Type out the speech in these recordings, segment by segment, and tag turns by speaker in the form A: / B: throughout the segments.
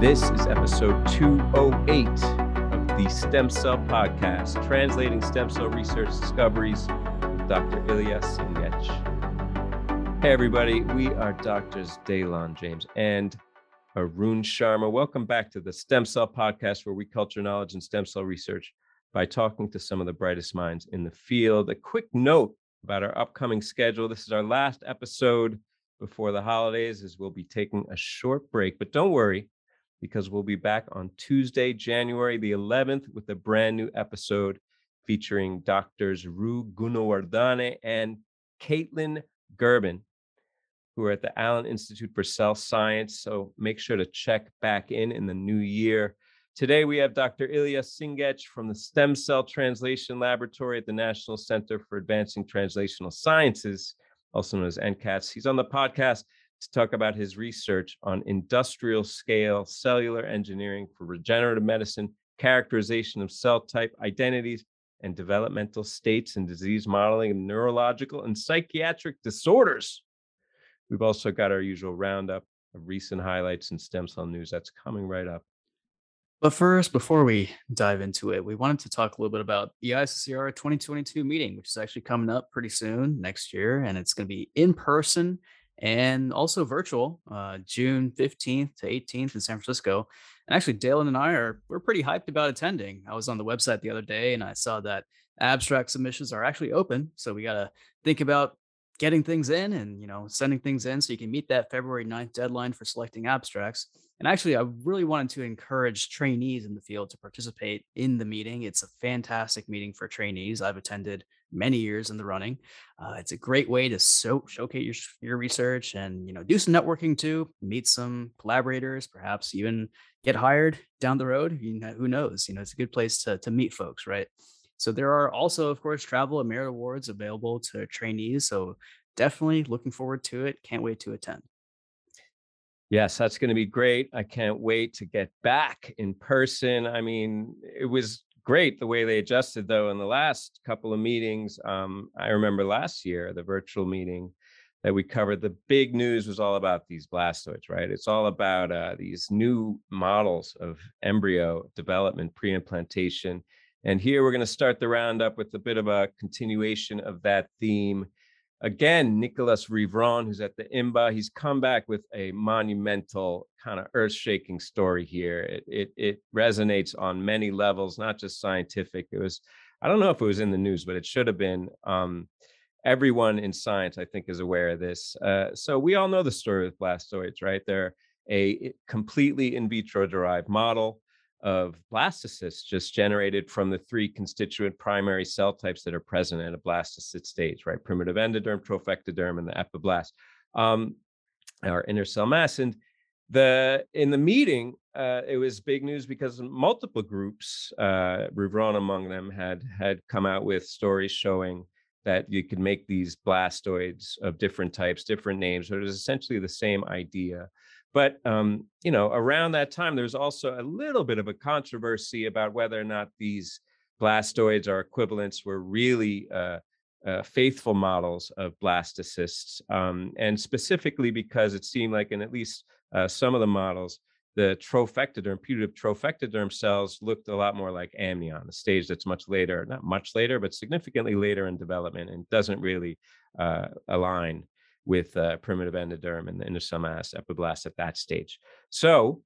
A: This is episode 208 of the Stem Cell Podcast, translating stem cell research discoveries with Dr. Ilya Singech. Hey, everybody, we are Doctors Daylon James and Arun Sharma. Welcome back to the Stem Cell Podcast, where we culture knowledge in stem cell research by talking to some of the brightest minds in the field. A quick note about our upcoming schedule. This is our last episode before the holidays, as we'll be taking a short break. But don't worry, because we'll be back on Tuesday, January the 11th, with a brand new episode featuring doctors Ru Gunawardane and Caitlin Gerben, who are at the Allen Institute for Cell Science. So make sure to check back in in the new year. Today, we have Dr. Ilya Singech from the Stem Cell Translation Laboratory at the National Center for Advancing Translational Sciences, also known as NCATS. He's on the podcast to talk about his research on industrial scale cellular engineering for regenerative medicine, characterization of cell type identities, and developmental states and disease modeling of neurological and psychiatric disorders. We've also got our usual roundup of recent highlights and stem cell news that's coming right up.
B: But first, before we dive into it, we wanted to talk a little bit about the ISSCR 2022 meeting, which is actually coming up pretty soon next year. And it's going to be in person and also virtual, uh, June 15th to 18th in San Francisco. And actually, Dalen and I are we're pretty hyped about attending. I was on the website the other day and I saw that abstract submissions are actually open. So we got to think about getting things in and you know sending things in so you can meet that February 9th deadline for selecting abstracts. And actually, I really wanted to encourage trainees in the field to participate in the meeting. It's a fantastic meeting for trainees. I've attended many years in the running. Uh, it's a great way to so, showcase your, your research and you know do some networking too, meet some collaborators, perhaps even get hired down the road. You know, who knows? You know, it's a good place to to meet folks, right? So there are also, of course, travel and merit awards available to trainees. So definitely looking forward to it. Can't wait to attend.
A: Yes, that's going to be great. I can't wait to get back in person. I mean, it was great the way they adjusted though in the last couple of meetings um, i remember last year the virtual meeting that we covered the big news was all about these blastoids right? It's all about uh, these new models of embryo development pre-implantation and here we're going to start the roundup with a bit of a continuation of that theme again, Nicolas Rivron, who's at the IMBA, he's come back with a monumental kind of earth-shaking story here. It, it, it resonates on many levels, not just scientific. It was, I don't know if it was in the news, but it should have been. Um, everyone in science, I think, is aware of this. Uh, so we all know the story with blastoids, right? They're a completely in vitro derived model of blastocysts just generated from the three constituent primary cell types that are present at a blastocyst stage, right? Primitive endoderm, trophectoderm, and the epiblast, um, our inner cell mass. And the in the meeting, uh, it was big news because multiple groups, uh, Rivron among them, had had come out with stories showing that you could make these blastoids of different types, different names, but it was essentially the same idea. But um, you know, around that time, there's also a little bit of a controversy about whether or not these blastoids or equivalents were really uh, uh, faithful models of blastocysts, um, and specifically because it seemed like in at least uh, some of the models, the trophectoderm, putative trophectoderm cells looked a lot more like amnion, a stage that's much later, not much later, but significantly later in development and doesn't really uh, align with uh, primitive endoderm and the cell epiblast at that stage. So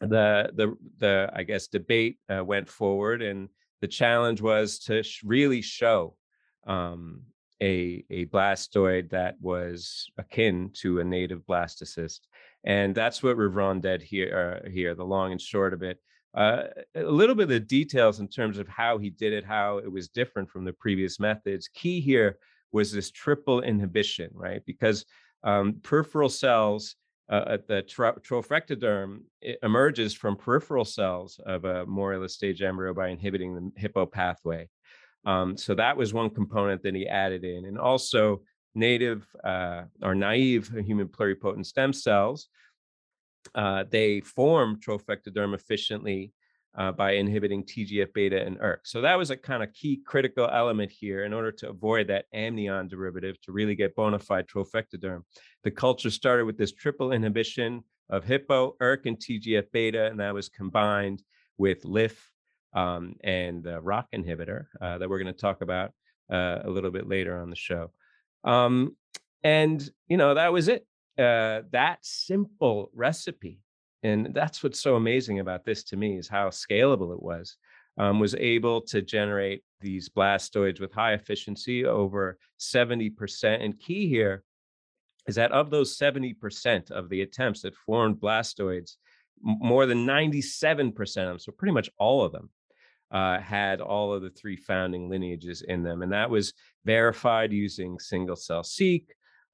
A: the the the I guess debate uh, went forward, and the challenge was to sh- really show um, a a blastoid that was akin to a native blastocyst, and that's what Rivron did here. Uh, here, the long and short of it. Uh, a little bit of the details in terms of how he did it, how it was different from the previous methods. Key here was this triple inhibition, right? Because um, peripheral cells, uh, the tro- trophectoderm emerges from peripheral cells of a morula stage embryo by inhibiting the hippo pathway. Um, so that was one component that he added in. And also native uh, or naive human pluripotent stem cells, uh, they form trophectoderm efficiently uh, by inhibiting TGF beta and ERK. So that was a kind of key critical element here in order to avoid that amnion derivative to really get bona fide trophectoderm. The culture started with this triple inhibition of Hippo, ERK, and TGF beta, and that was combined with LIF um, and the ROCK inhibitor uh, that we're going to talk about uh, a little bit later on the show. Um, and, you know, that was it. Uh, that simple recipe. And that's what's so amazing about this to me is how scalable it was. Um, was able to generate these blastoids with high efficiency over 70%. And key here is that of those 70% of the attempts that formed blastoids, more than 97% of them, so pretty much all of them, uh, had all of the three founding lineages in them. And that was verified using single cell seq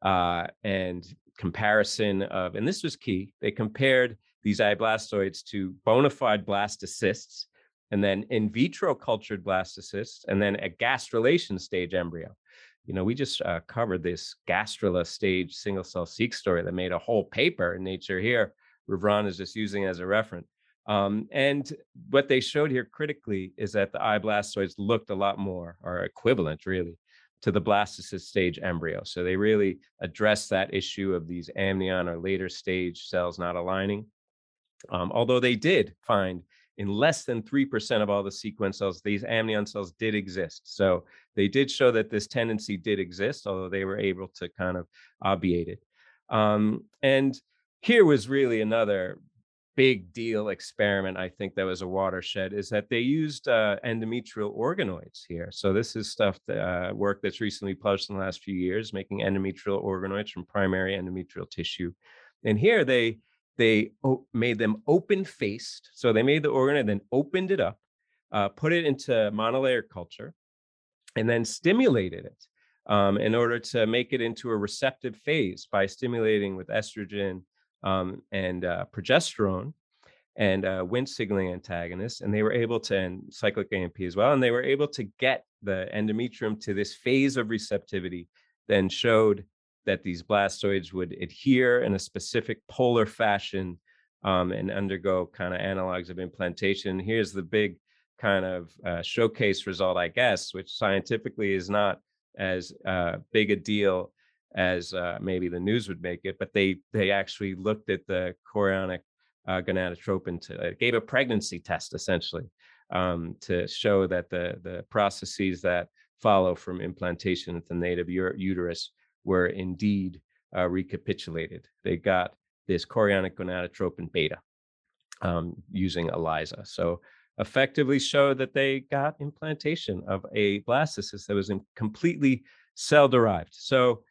A: uh, and comparison of, and this was key, they compared these i blastoids to bona fide blastocysts and then in vitro cultured blastocysts and then a gastrulation stage embryo. You know, we just uh, covered this gastrula stage single cell seq story that made a whole paper in Nature here. Ravron is just using as a reference. Um, and what they showed here critically is that the eye blastoids looked a lot more, or equivalent really, to the blastocyst stage embryo. So they really addressed that issue of these amnion or later stage cells not aligning. Um, although they did find in less than 3% of all the sequence cells, these amnion cells did exist. So they did show that this tendency did exist, although they were able to kind of obviate it. Um, and here was really another big deal experiment i think that was a watershed is that they used uh, endometrial organoids here so this is stuff that uh, work that's recently published in the last few years making endometrial organoids from primary endometrial tissue and here they they o- made them open faced so they made the organ and then opened it up uh, put it into monolayer culture and then stimulated it um, in order to make it into a receptive phase by stimulating with estrogen um, and uh, progesterone and uh, Wnt signaling antagonists, and they were able to, and cyclic AMP as well, and they were able to get the endometrium to this phase of receptivity, then showed that these blastoids would adhere in a specific polar fashion um, and undergo kind of analogs of implantation. Here's the big kind of uh, showcase result, I guess, which scientifically is not as uh, big a deal as uh, maybe the news would make it, but they they actually looked at the chorionic uh, gonadotropin to uh, gave a pregnancy test essentially um, to show that the the processes that follow from implantation at the native uterus were indeed uh, recapitulated. They got this chorionic gonadotropin beta um, using ELISA. So effectively showed that they got implantation of a blastocyst that was completely cell derived. So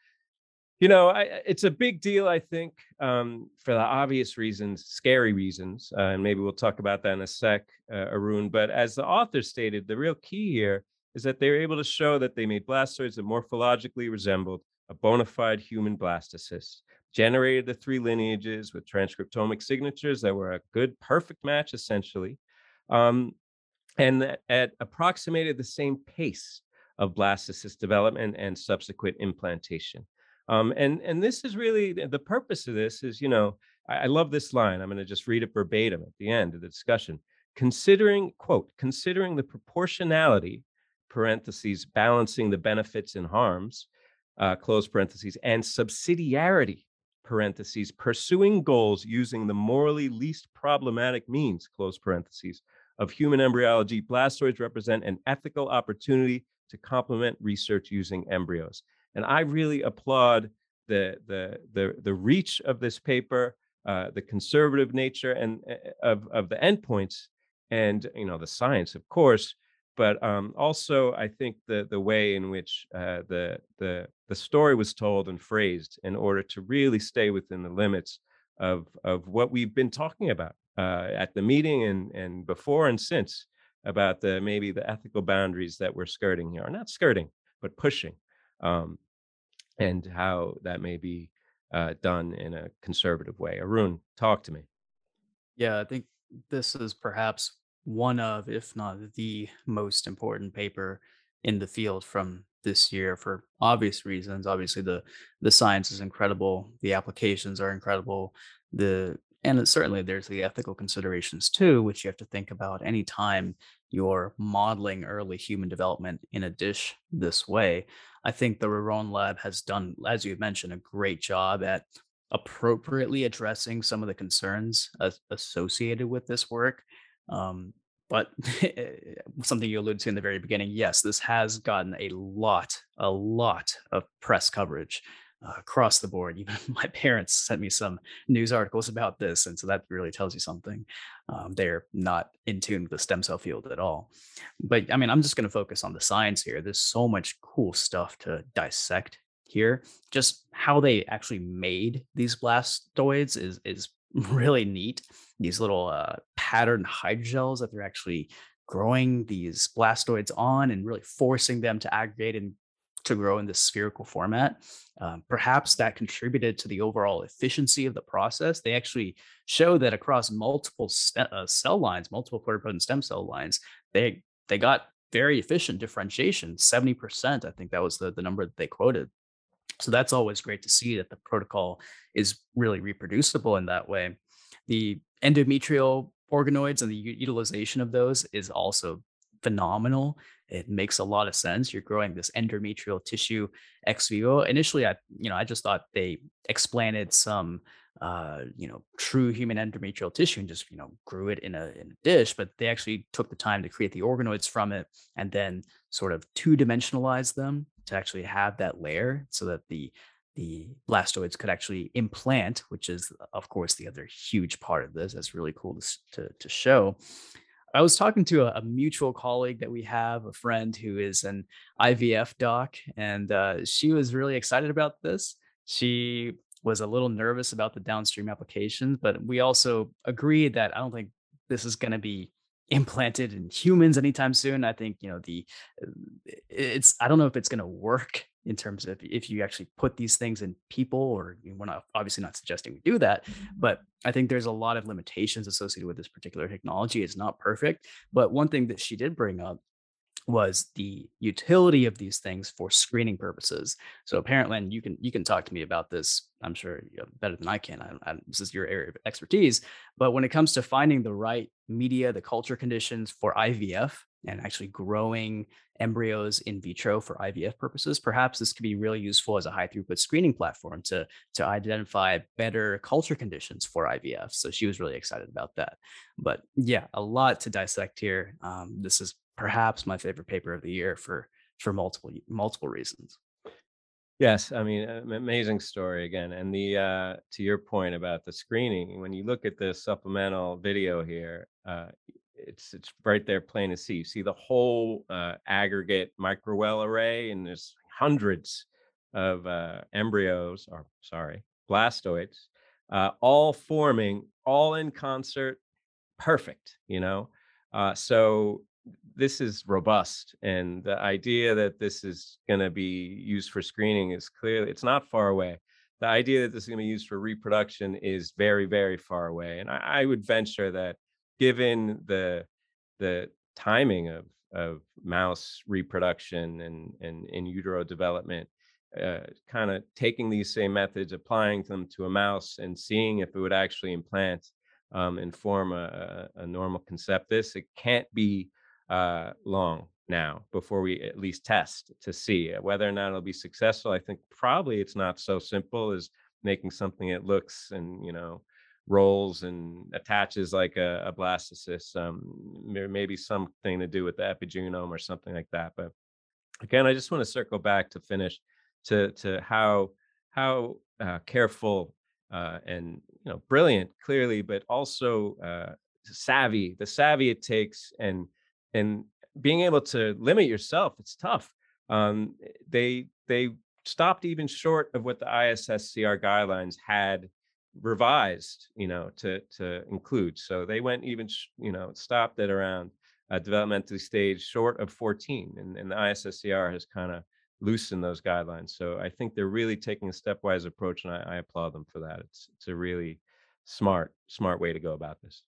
A: you know, I, it's a big deal, I think, um, for the obvious reasons, scary reasons, uh, and maybe we'll talk about that in a sec, uh, Arun. But as the author stated, the real key here is that they were able to show that they made blastoids that morphologically resembled a bona fide human blastocyst, generated the three lineages with transcriptomic signatures that were a good, perfect match, essentially, um, and at approximated the same pace of blastocyst development and subsequent implantation. Um, and and this is really the purpose of this is you know I, I love this line. I'm going to just read it verbatim at the end of the discussion. Considering quote considering the proportionality parentheses balancing the benefits and harms uh, close parentheses and subsidiarity parentheses pursuing goals using the morally least problematic means close parentheses of human embryology blastoids represent an ethical opportunity to complement research using embryos. And I really applaud the the the the reach of this paper, uh, the conservative nature and uh, of of the endpoints, and you know the science, of course, but um, also I think the the way in which uh, the the the story was told and phrased in order to really stay within the limits of of what we've been talking about uh, at the meeting and and before and since about the maybe the ethical boundaries that we're skirting here, or not skirting, but pushing um, and how that may be uh, done in a conservative way. Arun, talk to me.
B: Yeah, I think this is perhaps one of, if not the most important paper in the field from this year for obvious reasons. Obviously, the the science is incredible, the applications are incredible, the and certainly there's the ethical considerations too, which you have to think about anytime you're modeling early human development in a dish this way. I think the Raron lab has done, as you mentioned, a great job at appropriately addressing some of the concerns as- associated with this work. Um, but something you alluded to in the very beginning, yes, this has gotten a lot, a lot of press coverage uh, across the board. Even my parents sent me some news articles about this, and so that really tells you something. Um, they're not in tune with the stem cell field at all. But I mean, I'm just going to focus on the science here. There's so much cool stuff to dissect here. Just how they actually made these blastoids is is really neat. These little uh, patterned hydrogels that they're actually growing these blastoids on and really forcing them to aggregate and to grow in this spherical format. Um, perhaps that contributed to the overall efficiency of the process. They actually show that across multiple st- uh, cell lines, multiple pluripotent stem cell lines, they they got very efficient differentiation. Seventy percent, I think that was the the number that they quoted. So that's always great to see that the protocol is really reproducible in that way. The endometrial organoids and the utilization of those is also phenomenal. It makes a lot of sense. You're growing this endometrial tissue ex vivo. Initially, I you know I just thought they explanted some uh, you know true human endometrial tissue and just you know grew it in a in a dish, but they actually took the time to create the organoids from it and then sort of two dimensionalize them to actually have that layer so that the the blastoids could actually implant, which is of course the other huge part of this. That's really cool to, to, to show. I was talking to a, a mutual colleague that we have, a friend who is an IVF doc, and uh, she was really excited about this. She was a little nervous about the downstream applications, but we also agreed that I don't think this is going to be implanted in humans anytime soon. I think you know the uh, it's I don't know if it's going to work in terms of if you actually put these things in people or you know, we're not obviously not suggesting we do that but i think there's a lot of limitations associated with this particular technology it's not perfect but one thing that she did bring up was the utility of these things for screening purposes. So apparently, and you can you can talk to me about this. I'm sure you know, better than I can. I, I, this is your area of expertise. But when it comes to finding the right media, the culture conditions for IVF, and actually growing embryos in vitro for IVF purposes, perhaps this could be really useful as a high throughput screening platform to to identify better culture conditions for IVF. So she was really excited about that. But yeah, a lot to dissect here. Um, this is perhaps my favorite paper of the year for for multiple multiple reasons.
A: Yes, I mean, uh, amazing story again. And the uh, to your point about the screening, when you look at the supplemental video here, uh, it's it's right there, plain to see. You see the whole uh, aggregate microwell array, and there's hundreds of uh, embryos, or sorry, blastoids, uh, all forming, all in concert, perfect. You know, uh, so this is robust and the idea that this is going to be used for screening is clearly it's not far away. The idea that this is going to be used for reproduction is very very far away and I, I would venture that given the the timing of of mouse reproduction and and in utero development uh, kind of taking these same methods applying them to a mouse and seeing if it would actually implant um, and form a, a, normal conceptus it can't be uh, long now before we at least test to see uh, whether or not it'll be successful. I think probably it's not so simple as making something that looks and you know rolls and attaches like a, a blastocyst. Um, there may be something to do with the epigenome or something like that. But again, I just want to circle back to finish to to how how uh, careful uh, and you know brilliant clearly, but also uh, savvy the savvy it takes and and being able to limit yourself it's tough um, eh, they they stopped even short of what the isscr guidelines had revised you know to to include so they went even you know stopped at around a developmental stage short of 14 and, and the isscr has kind of loosened those guidelines so i think they're really taking a stepwise approach and I, I applaud them for that it's it's a really smart smart way to go about this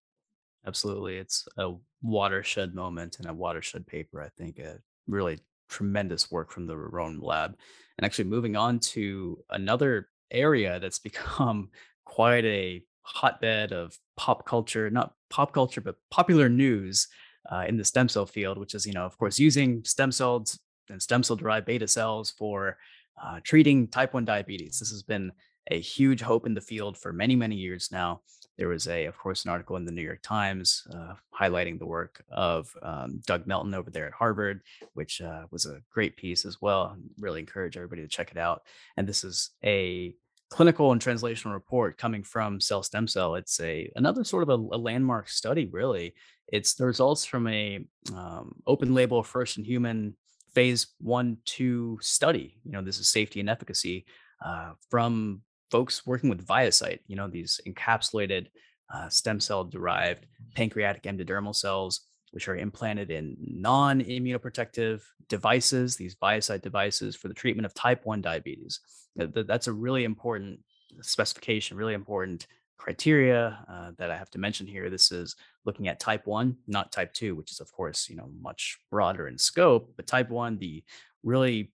B: Absolutely. It's a watershed moment and a watershed paper, I think. A really tremendous work from the Rome lab. And actually, moving on to another area that's become quite a hotbed of pop culture, not pop culture, but popular news uh, in the stem cell field, which is, you know, of course, using stem cells and stem cell derived beta cells for uh, treating type 1 diabetes. This has been a huge hope in the field for many, many years now. There was a, of course, an article in the New York Times uh, highlighting the work of um, Doug Melton over there at Harvard, which uh, was a great piece as well. I Really encourage everybody to check it out. And this is a clinical and translational report coming from Cell Stem Cell. It's a another sort of a, a landmark study, really. It's the results from a um, open label first in human phase one two study. You know, this is safety and efficacy uh, from folks working with ViaCyte. You know, these encapsulated uh, stem cell derived pancreatic endodermal cells, which are implanted in non immunoprotective devices, these ViaCyte devices for the treatment of type 1 diabetes. That's a really important specification, really important criteria uh, that I have to mention here. This is looking at type 1, not type 2, which is of course, you know, much broader in scope, but type 1, the really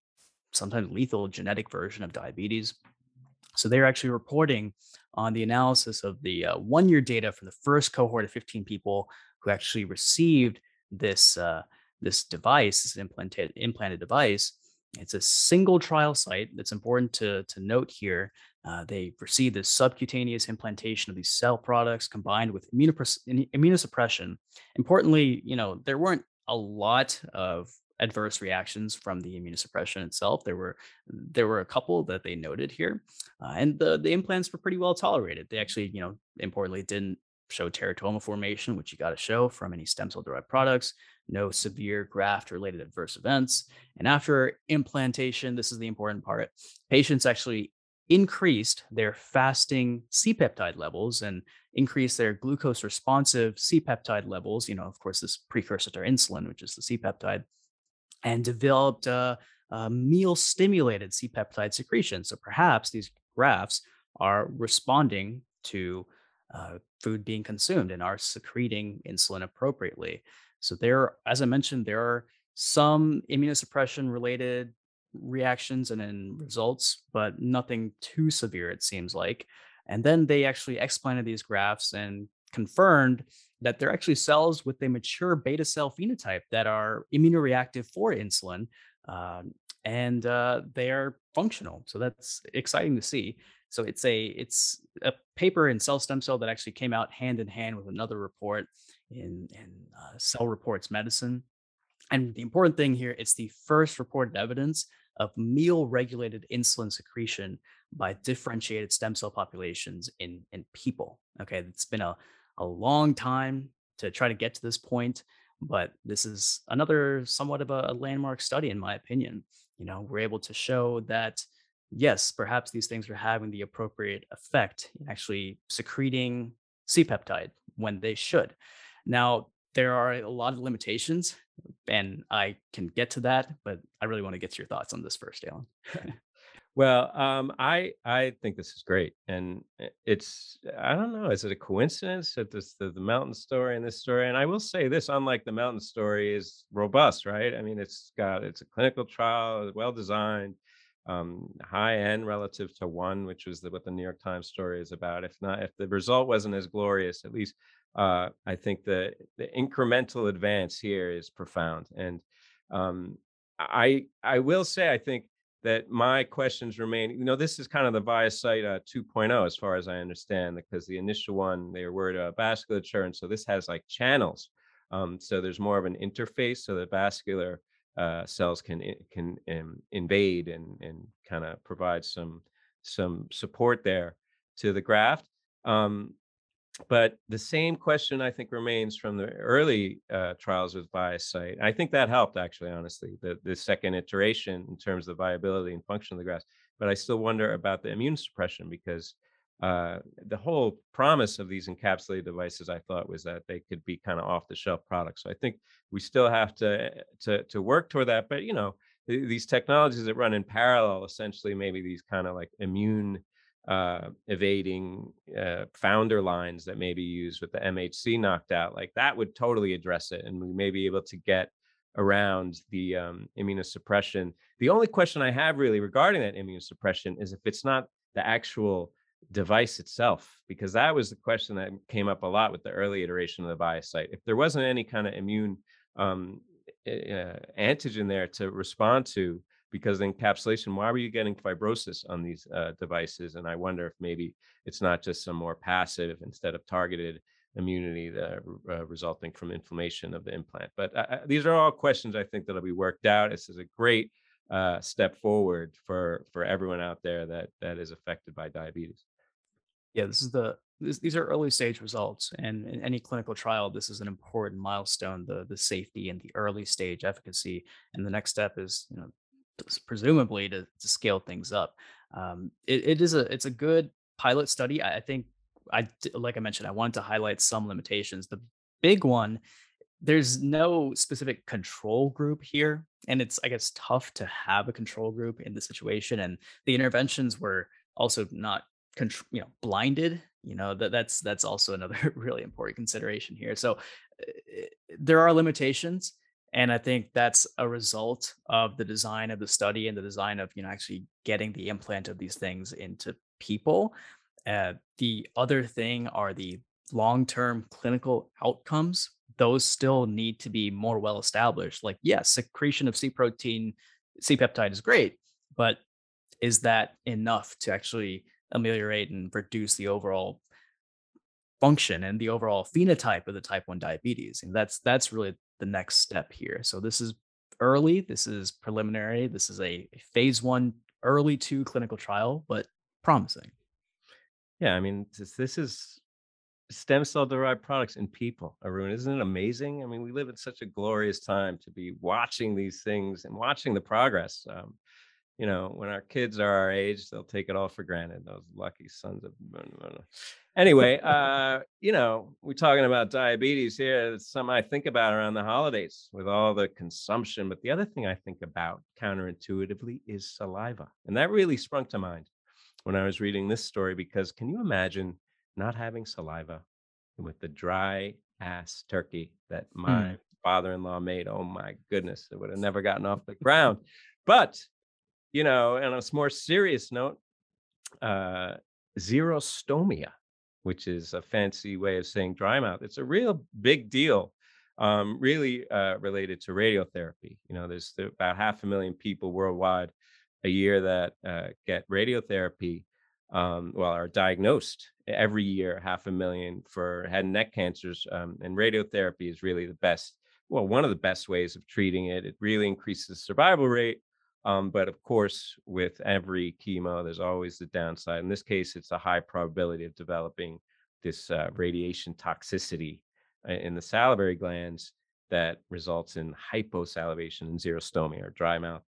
B: sometimes lethal genetic version of diabetes. So they're actually reporting on the analysis of the uh, one year data from the first cohort of 15 people who actually received this uh, this device, this implanted implanted device. It's a single trial site. That's important to to note here. Uh, they received the subcutaneous implantation of these cell products combined with immunosuppression. Importantly, you know there weren't a lot of adverse reactions from the immunosuppression itself. There were there were a couple that they noted here, uh, and the the implants were pretty well tolerated. They actually, you know, importantly didn't show teratoma formation, which you got to show from any stem cell derived products. No severe graft related adverse events. And after implantation, this is the important part. Patients actually increased their fasting C peptide levels and increased their glucose responsive C peptide levels. You know, of course, this precursor to insulin, which is the C peptide and developed meal stimulated C peptide secretion. So perhaps these grafts are responding to uh, food being consumed and are secreting insulin appropriately. So there, as I mentioned, there are some immunosuppression related reactions and then results, but nothing too severe, it seems like. And then they actually explanted these grafts and confirmed that they're actually cells with a mature beta cell phenotype that are immunoreactive for insulin. Um, and uh, they are functional. So that's exciting to see. So it's a it's a paper in Cell Stem Cell that actually came out hand in hand with another report in in uh, Cell Reports Medicine. And the important thing here, it's the first reported evidence of meal regulated insulin secretion by differentiated stem cell populations in in people. Okay, it's been a a long time to try to get to this point, but this is another somewhat of a, a landmark study, in my opinion. You know, we're able to show that yes, perhaps these things are having the appropriate effect in actually secreting C peptide when they should. Now, there are a lot of limitations, and I can get to that, but I really want to get to your thoughts on this first, Alan.
A: Well, um, I I think this is great, and it's I don't know, is it a coincidence that this the, the mountain story and this story? And I will say this, unlike the mountain story, is robust, right? I mean, it's got it's a clinical trial, well designed, um, high end relative to one, which was the, what the New York Times story is about. If not, if the result wasn't as glorious, at least uh, I think the the incremental advance here is profound, and um, I I will say I think that my questions remain. You know, this is kind of the ViaCyte uh, 2.0, as far as I understand, because the initial one they were about vasculature, and so this has like channels. Um, so there's more of an interface, so the vascular uh, cells can can um, invade and and kind of provide some some support there to the graft. Um, but the same question I think remains from the early uh, trials with ViaCyte. I think that helped actually, honestly, the, the second iteration in terms of the viability and function of the graft. But I still wonder about the immune suppression because uh, the whole promise of these encapsulated devices, I thought, was that they could be kind of off the shelf products. So I think we still have to to to work toward that. But you know, th- these technologies that run in parallel, essentially, maybe these kind of like immune uh, evading uh, founder lines that may be used with the MHC knocked out, like that would totally address it, and we may be able to get around the um, immunosuppression. The only question I have really regarding that immunosuppression is if it's not the actual device itself, because that was the question that came up a lot with the early iteration of the ViaCyte. If there wasn't any kind of immune um, uh, antigen there to respond to, because the encapsulation, why were you getting fibrosis on these uh, devices? And I wonder if maybe it's not just some more passive instead of targeted immunity that uh, resulting from inflammation of the implant. But uh, these are all questions I think that'll be worked out. This is a great uh, step forward for for everyone out there that that is affected by diabetes.
B: Yeah, this is the this, these are early stage results, and in any clinical trial, this is an important milestone: the the safety and the early stage efficacy. And the next step is, you know, presumably to, to scale things up. Um, it, it is a it's a good pilot study. I, I think I like I mentioned, I wanted to highlight some limitations. The big one, there's no specific control group here, and it's I guess tough to have a control group in the situation. And the interventions were also not you know blinded. You know that that's that's also another really important consideration here. So uh, there are limitations and i think that's a result of the design of the study and the design of you know actually getting the implant of these things into people uh, the other thing are the long-term clinical outcomes. Those still need to be more well established. Like, yes, secretion of C protein, C peptide is great, but is that enough to actually ameliorate and reduce the overall function and the overall phenotype of the type 1 diabetes? And that's that's really the next step here. So this is early, this is preliminary, this is a phase 1 early 2 clinical trial, but promising.
A: Yeah, I mean, this, this is stem cell derived products in people, Arun. Isn't it amazing? I mean, we live in such a glorious time to be watching these things and watching the progress. Um, you know, when our kids are our age, they'll take it all for granted. Those lucky sons of. Anyway, uh, you know, we're talking about diabetes here. It's something I think about around the holidays with all the consumption. But the other thing I think about counterintuitively is saliva, and that really sprung to mind when I was reading this story because can you imagine not having saliva with the dry ass turkey that my mm. father-in-law made? Oh my goodness, it would have never gotten off the ground. But you know, on a more serious note, uh, xerostomia, which is a fancy way of saying dry mouth, it's a real big deal. Um, really uh, related to radiotherapy. You know, there's about half a million people worldwide a year that uh, get radiotherapy, um, well, are diagnosed every year, half a million for head and neck cancers. Um, and radiotherapy is really the best, well, one of the best ways of treating it. It really increases survival rate. Um, but of course, with every chemo, there's always the downside. In this case, it's a high probability of developing this uh, radiation toxicity uh, in the salivary glands that results in hyposalivation and xerostomia or dry mouth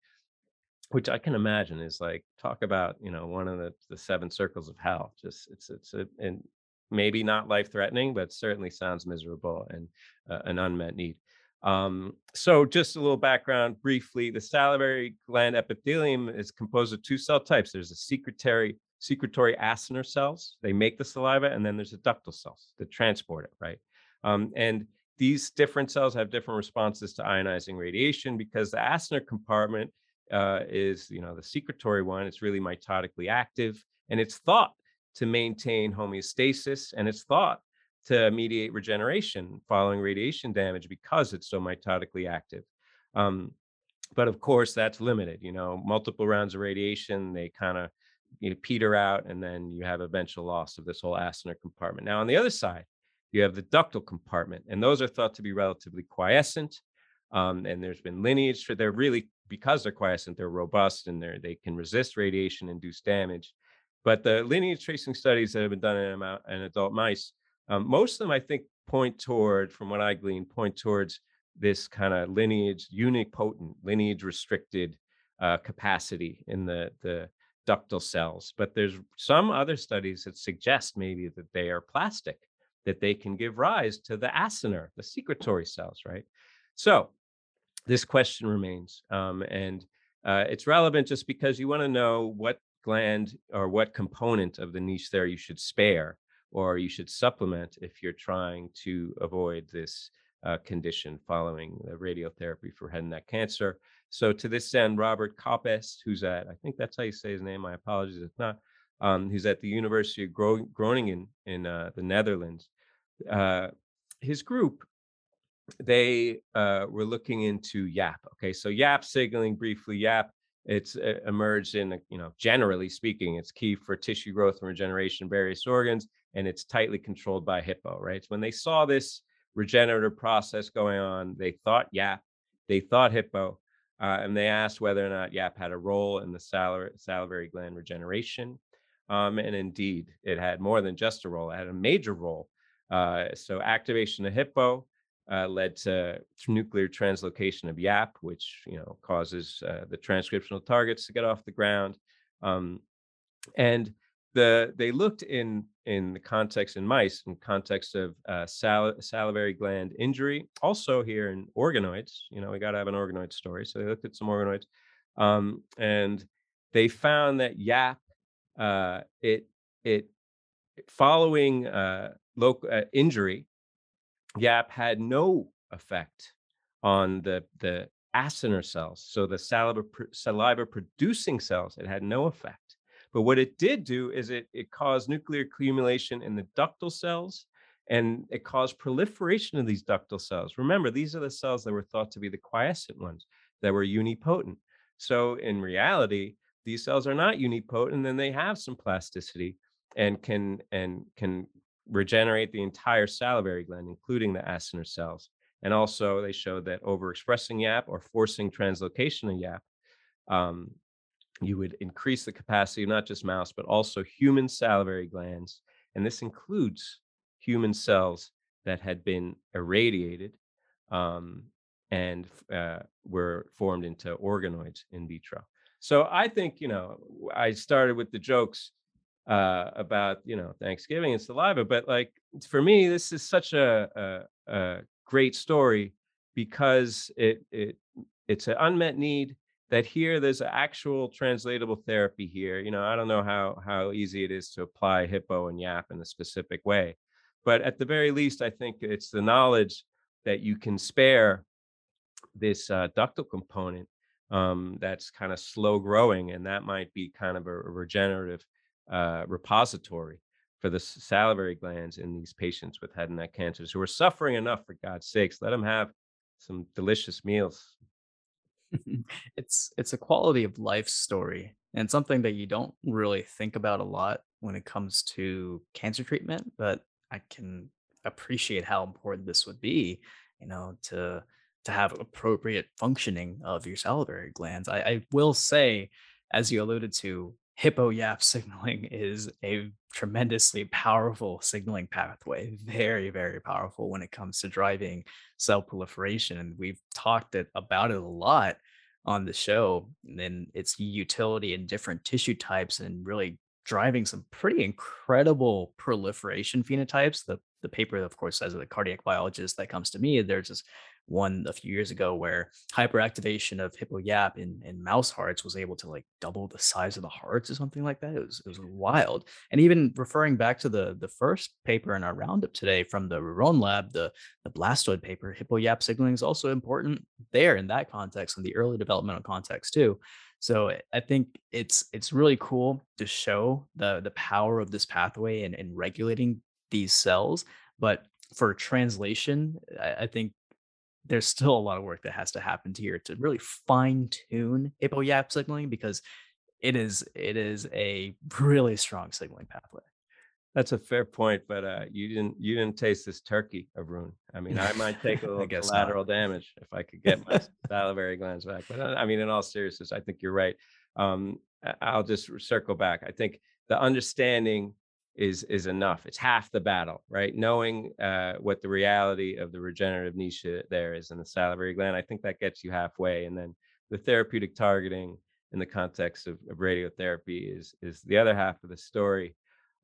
A: which I can imagine is like talk about you know one of the, the seven circles of hell. Just it's it's a, and maybe not life threatening, but certainly sounds miserable and uh, an unmet need. Um, so just a little background briefly: the salivary gland epithelium is composed of two cell types. There's a secretory secretory acinar cells. They make the saliva, and then there's the ductal cells that transport it. Right, um, and these different cells have different responses to ionizing radiation because the acinar compartment uh, is you know the secretory one. It's really mitotically active, and it's thought to maintain homeostasis, and it's thought to mediate regeneration following radiation damage because it's so mitotically active. Um, but of course, that's limited. You know, multiple rounds of radiation, they kind of you know, peter out, and then you have eventual loss of this whole acinar compartment. Now, on the other side, you have the ductal compartment, and those are thought to be relatively quiescent. Um, and there's been lineage for they're really because they're quiescent, they're robust and they they can resist radiation induced damage. But the lineage tracing studies that have been done in, in adult mice, um, most of them I think point toward, from what I glean, point towards this kind of lineage unipotent, lineage restricted uh, capacity in the the ductal cells. But there's some other studies that suggest maybe that they are plastic, that they can give rise to the acinar, the secretory cells, right? So this question remains. Um, and uh, it's relevant just because you want to know what gland or what component of the niche there you should spare or you should supplement if you're trying to avoid this uh, condition following the radiotherapy for head and neck cancer. So to this end, Robert Koppes, who's at, I think that's how you say his name, my apologies if not, um, who's at the University of Groningen in uh, the Netherlands, uh, his group they uh, were looking into YAP. Okay, so YAP signaling briefly. YAP it's uh, emerged in, you know, generally speaking, it's key for tissue growth and regeneration of various organs, and it's tightly controlled by Hippo, right? So when they saw this regenerative process going on, they thought YAP, they thought Hippo, uh, and they asked whether or not YAP had a role in the salivary, gland regeneration. Um, and indeed, it had more than just a role, it had a major role. Uh, so activation of Hippo uh, led to nuclear translocation of YAP, which you know causes uh, the transcriptional targets to get off the ground. Um, and the they looked in in the context in mice in context of uh, sal- salivary gland injury also here in organoids you know we got to have an organoid story so they looked at some organoids um, and they found that yap uh, it it following uh, local uh, injury yap had no effect on the the acinar cells so the saliva saliva producing cells it had no effect but what it did do is it, it caused nuclear accumulation in the ductal cells and it caused proliferation of these ductal cells. Remember, these are the cells that were thought to be the quiescent ones that were unipotent. So in reality, these cells are not unipotent and they have some plasticity and can and can regenerate the entire salivary gland, including the acinar cells. And also, they showed that overexpressing YAP or forcing translocation of YAP um, you would increase the capacity of not just mouse, but also human salivary glands. And this includes human cells that had been irradiated um, and uh, were formed into organoids in vitro. So I think, you know, I started with the jokes uh, about, you know, Thanksgiving and saliva, but like for me, this is such a, a, a great story because it, it it's an unmet need that here there's actual translatable therapy here. You know, I don't know how how easy it is to apply Hippo and YAP in a specific way, but at the very least, I think it's the knowledge that you can spare this uh, ductal component um, that's kind of slow growing, and that might be kind of a, regenerative uh, repository for the salivary glands in these patients with head and neck cancers who are suffering enough. For God's sakes, let them have some delicious meals.
B: it's it's a quality of life story and something that you don't really think about a lot when it comes to cancer treatment but i can appreciate how important this would be you know to to have appropriate functioning of your salivary glands. I, I will say as you alluded to hippo yap signaling is a tremendously powerful signaling pathway very very powerful when it comes to driving cell proliferation and we've talked it, about it a lot on the show and its utility in different tissue types and really driving some pretty incredible proliferation phenotypes. The the paper of course as a cardiac biologist that comes to me there's this one a few years ago where hyperactivation of hippoyap in, in mouse hearts was able to like double the size of the hearts or something like that. It was it was wild. And even referring back to the the first paper in our roundup today from the Raron lab, the the blastoid paper, hippo yap signaling is also important there in that context, in the early developmental context too. So eh, I think it's it's really cool to show the the power of this pathway and, and regulating these cells. But for translation, I, I think there's still a lot of work that has to happen here to really fine tune ApoYAP signaling because it is it is a really strong signaling pathway.
A: That's a fair point, but uh, you didn't you didn't taste this turkey, Arun. I mean, I might take a little collateral not. damage if I could get my salivary glands back. But uh, I mean, in all seriousness, I think you're right. Um, I'll just circle back. I think the understanding is is enough. It's half the battle, right? Knowing uh, what the reality of the regenerative niche there is in the salivary gland, I think that gets you halfway. And then the therapeutic targeting in the context of, of radiotherapy is is the other half of the story.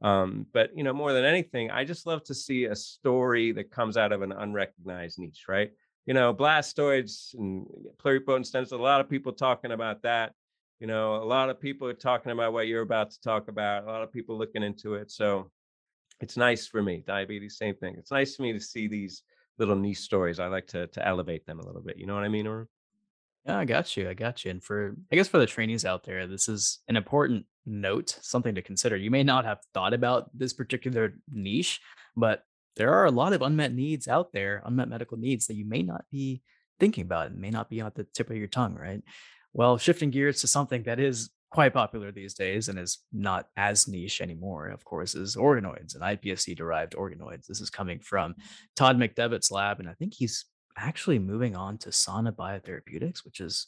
A: Um, but you know, more than anything, I just love to see a story that comes out of an unrecognized niche, right? You know, blastoids and pluripotent stem cells. A lot of people talking about that you know a lot of people are talking about what you're about to talk about a lot of people looking into it so it's nice for me diabetes same thing it's nice for me to see these little niche stories i like to to elevate them a little bit you know what i mean or
B: yeah i got you i got you and for i guess for the trainees out there this is an important note something to consider you may not have thought about this particular niche but there are a lot of unmet needs out there unmet medical needs that you may not be thinking about and may not be on the tip of your tongue right Well, shifting gears to something that is quite popular these days and is not as niche anymore, of course, is organoids and iPSC derived organoids. This is coming from Todd McDevitt's lab, and I think he's actually moving on to Sana Biotherapeutics, which is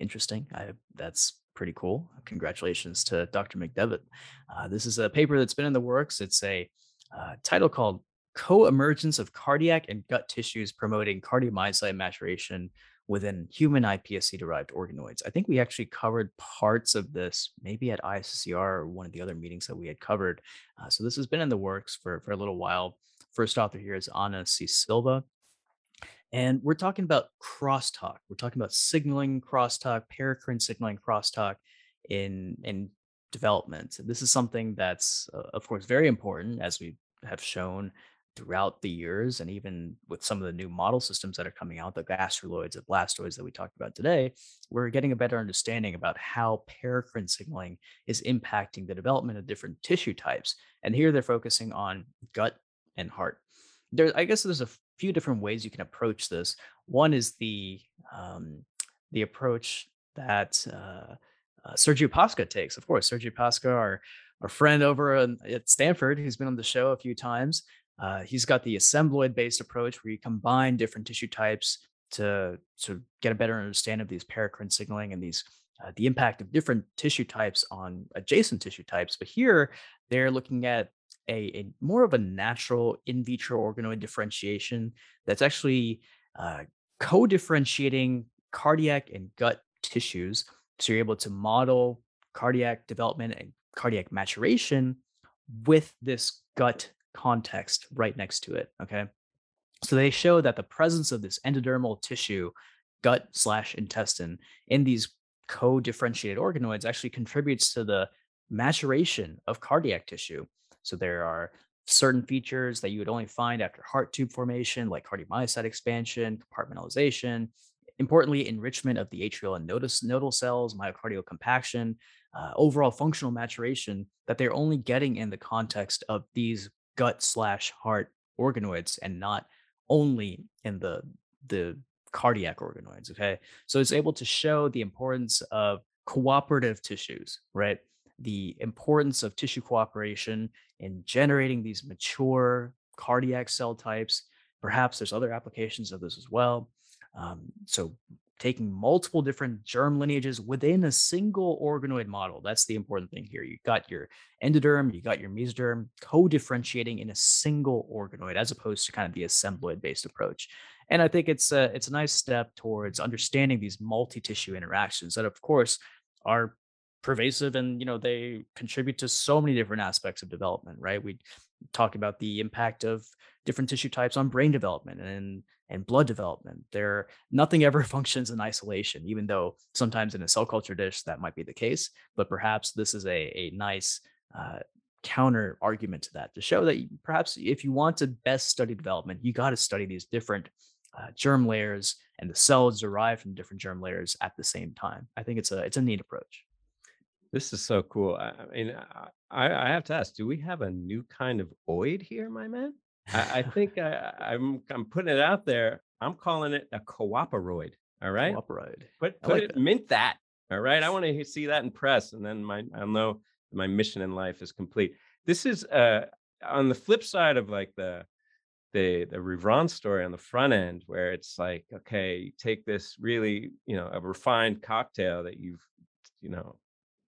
B: interesting. I, that's pretty cool. Congratulations to Dr. McDevitt. Uh, this is a paper that's been in the works. It's a uh, title called Co-emergence of cardiac and gut tissues promoting cardiomyocyte maturation within human iPSC-derived organoids. I think we actually covered parts of this maybe at ISSCR or one of the other meetings that we had covered. Uh, so this has been in the works for, for a little while. First author here is Ana C. Silva. And we're talking about crosstalk. We're talking about signaling crosstalk, paracrine signaling crosstalk in in development. This is something that's, uh, of course, very important as we have shown throughout the years and even with some of the new model systems that are coming out the gastruloids and blastoids that we talked about today we're getting a better understanding about how paracrine signaling is impacting the development of different tissue types and here they're focusing on gut and heart there i guess there's a few different ways you can approach this one is the um, the approach that uh, uh, Sergio Pasca takes. Of course, Sergio Pasca, our our friend over at Stanford, who's been on the show a few times, uh, he's got the assembloid based approach where you combine different tissue types to to get a better understanding of these paracrine signaling and these uh, the impact of different tissue types on adjacent tissue types. But here they're looking at a, a more of a natural in vitro organoid differentiation that's actually uh, co-differentiating cardiac and gut tissues. So you're able to model cardiac development and cardiac maturation with this gut context right next to it. Okay. So they show that the presence of this endodermal tissue, gut slash intestine, in these co differentiated organoids actually contributes to the maturation of cardiac tissue. So there are certain features that you would only find after heart tube formation, like cardiomyocyte expansion, compartmentalization, importantly, enrichment of the atrial and nodal cells, myocardial compaction, uh, overall functional maturation that they're only getting in the context of these gut slash heart organoids and not only in the the cardiac organoids okay? So it's able to show the importance of cooperative tissues right? The importance of tissue cooperation in generating these mature cardiac cell types. Perhaps there's other applications of this as well. Um, so taking multiple different germ lineages within a single organoid model. That's the important thing here. You got your endoderm, you got your mesoderm co-differentiating in a single organoid as opposed to kind of the assembloid based approach. And I think it's a, it's a nice step towards understanding these multi-tissue interactions that of course are pervasive and you know they contribute to so many different aspects of development, right? We talk about the impact of different tissue types on brain development and and blood development. There, nothing ever functions in isolation, even though sometimes in a cell culture dish that might be the case. But perhaps this is a, a nice uh, counter argument to that to show that perhaps if you want to best study development, you got to study these different uh, germ layers and the cells derived from different germ layers at the same time. I think it's a it's a neat approach.
A: This is so cool. I, mean, I, I have to ask: Do we have a new kind of oid here, my man? I, I think I, I'm I'm putting it out there. I'm calling it a cooperoid. All right,
B: cooperoid.
A: Put put like it, that. mint that. All right, I want to see that in press, and then my I'll know my mission in life is complete. This is uh on the flip side of like the the the Rivron story on the front end, where it's like, okay, take this really, you know, a refined cocktail that you've, you know,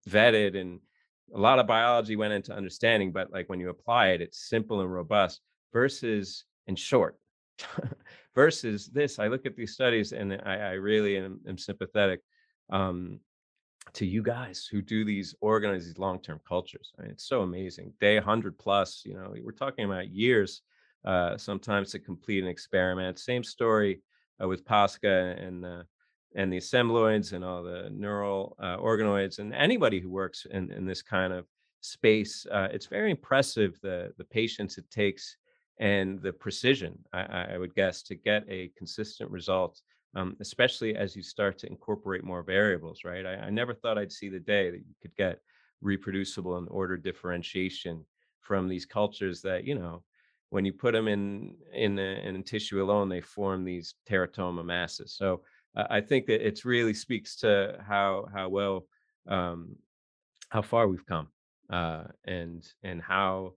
A: vetted and a lot of biology went into understanding, but like when you apply it, it's simple and robust versus in short versus this i look at these studies and i, I really am, am sympathetic um, to you guys who do these organize these long-term cultures I mean, it's so amazing. Day 100 plus you know we're talking about years uh, sometimes to complete an experiment. Same story uh, with pasca and uh, and the assembloids and all the neural uh, organoids and anybody who works in, in this kind of space uh, it's very impressive the the patience it takes and the precision, I, I would guess, to get a consistent result, um, especially as you start to incorporate more variables, right? I, I, never thought I'd see the day that you could get reproducible and ordered differentiation from these cultures that, you know, when you put them in in, a, in tissue alone, they form these teratoma masses. So I I think that it really speaks to how how well um, how far we've come uh, and and how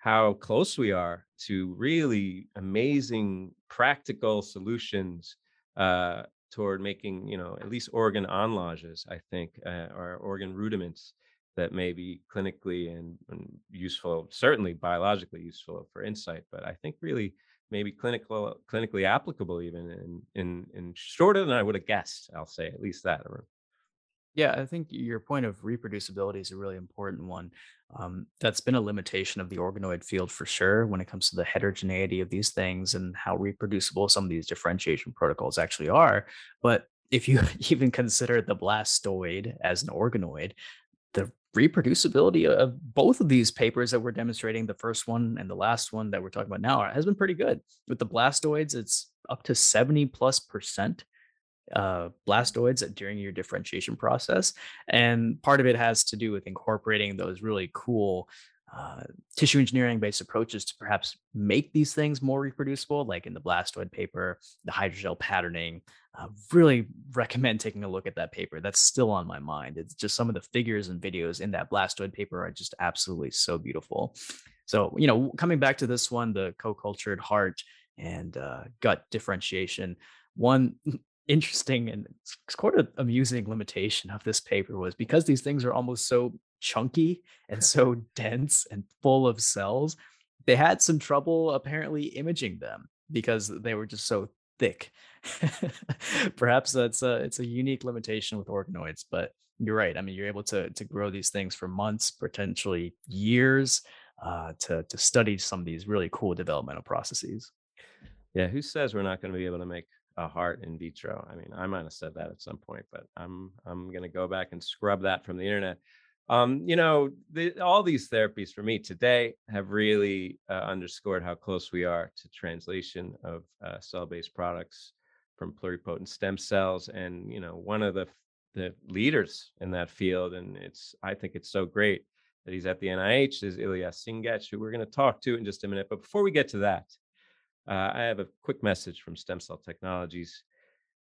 A: how close we are to really amazing practical solutions uh, toward making you know at least organ anlages i think uh, or organ rudiments that may be clinically and, and useful certainly biologically useful for insight but i think really maybe clinical clinically applicable even in in in shorter than i would have guessed i'll say at least that
B: Yeah, I think your point of reproducibility is a really important one. Um, that's been a limitation of the organoid field for sure when it comes to the heterogeneity of these things and how reproducible some of these differentiation protocols actually are. But if you even consider the blastoid as an organoid, the reproducibility of both of these papers that we're demonstrating, the first one and the last one that we're talking about now, has been pretty good. With the blastoids, it's up to 70 plus percent uh, blastoids during your differentiation process. And part of it has to do with incorporating those really cool uh, tissue engineering based approaches to perhaps make these things more reproducible, like in the blastoid paper, the hydrogel patterning. Uh, really recommend taking a look at that paper. That's still on my mind. It's just some of the figures and videos in that blastoid paper are just absolutely so beautiful. So, you know, coming back to this one, the co cultured heart and uh, gut differentiation, one interesting and it's quite an amusing limitation of this paper was because these things are almost so chunky and so dense and full of cells they had some trouble apparently imaging them because they were just so thick. Perhaps that's a it's a unique limitation with organoids but you're right i mean you're able to to grow these things for months potentially years uh, to to study some of these really cool developmental processes.
A: Yeah who says we're not going to be able to make a heart in vitro. I mean, I might have said that at some point, but I'm I'm going to go back and scrub that from the internet. Um, you know, the, all these therapies for me today have really uh, underscored how close we are to translation of uh, cell-based products from pluripotent stem cells. And you know, one of the the leaders in that field, and it's I think it's so great that he's at the NIH is Ilya Singeç, who we're going to talk to in just a minute. But before we get to that, uh, I have a quick message from Stem Cell Technologies.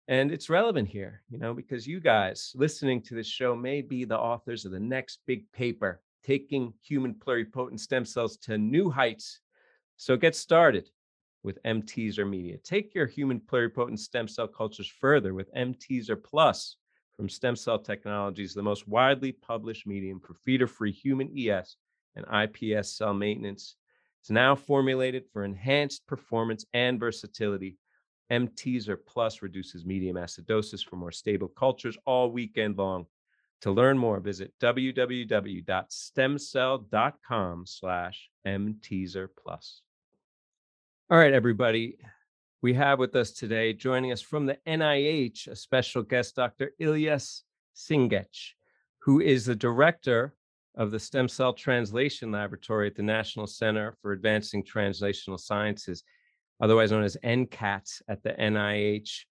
A: And it's relevant here, you know, because you guys listening to this show may be the authors of the next big paper, taking human pluripotent stem cells to new heights. So get started with mTeSR Media. Take your human pluripotent stem cell cultures further with mTeSR Plus from Stem Cell Technologies, the most widely published medium for feeder free human ES and iPS cell maintenance it's now formulated for enhanced performance and versatility. mTeSR Plus reduces medium acidosis for more stable cultures all weekend long. To learn more, visit www.stemcell.com slash mtesr plus. All right, everybody. We have with us today, joining us from the NIH, a special guest, Dr. Ilyas Singeç, who is the director of the Stem Cell Translation Laboratory at the National Center for Advancing Translational Sciences, otherwise known as NCATS at the NIH.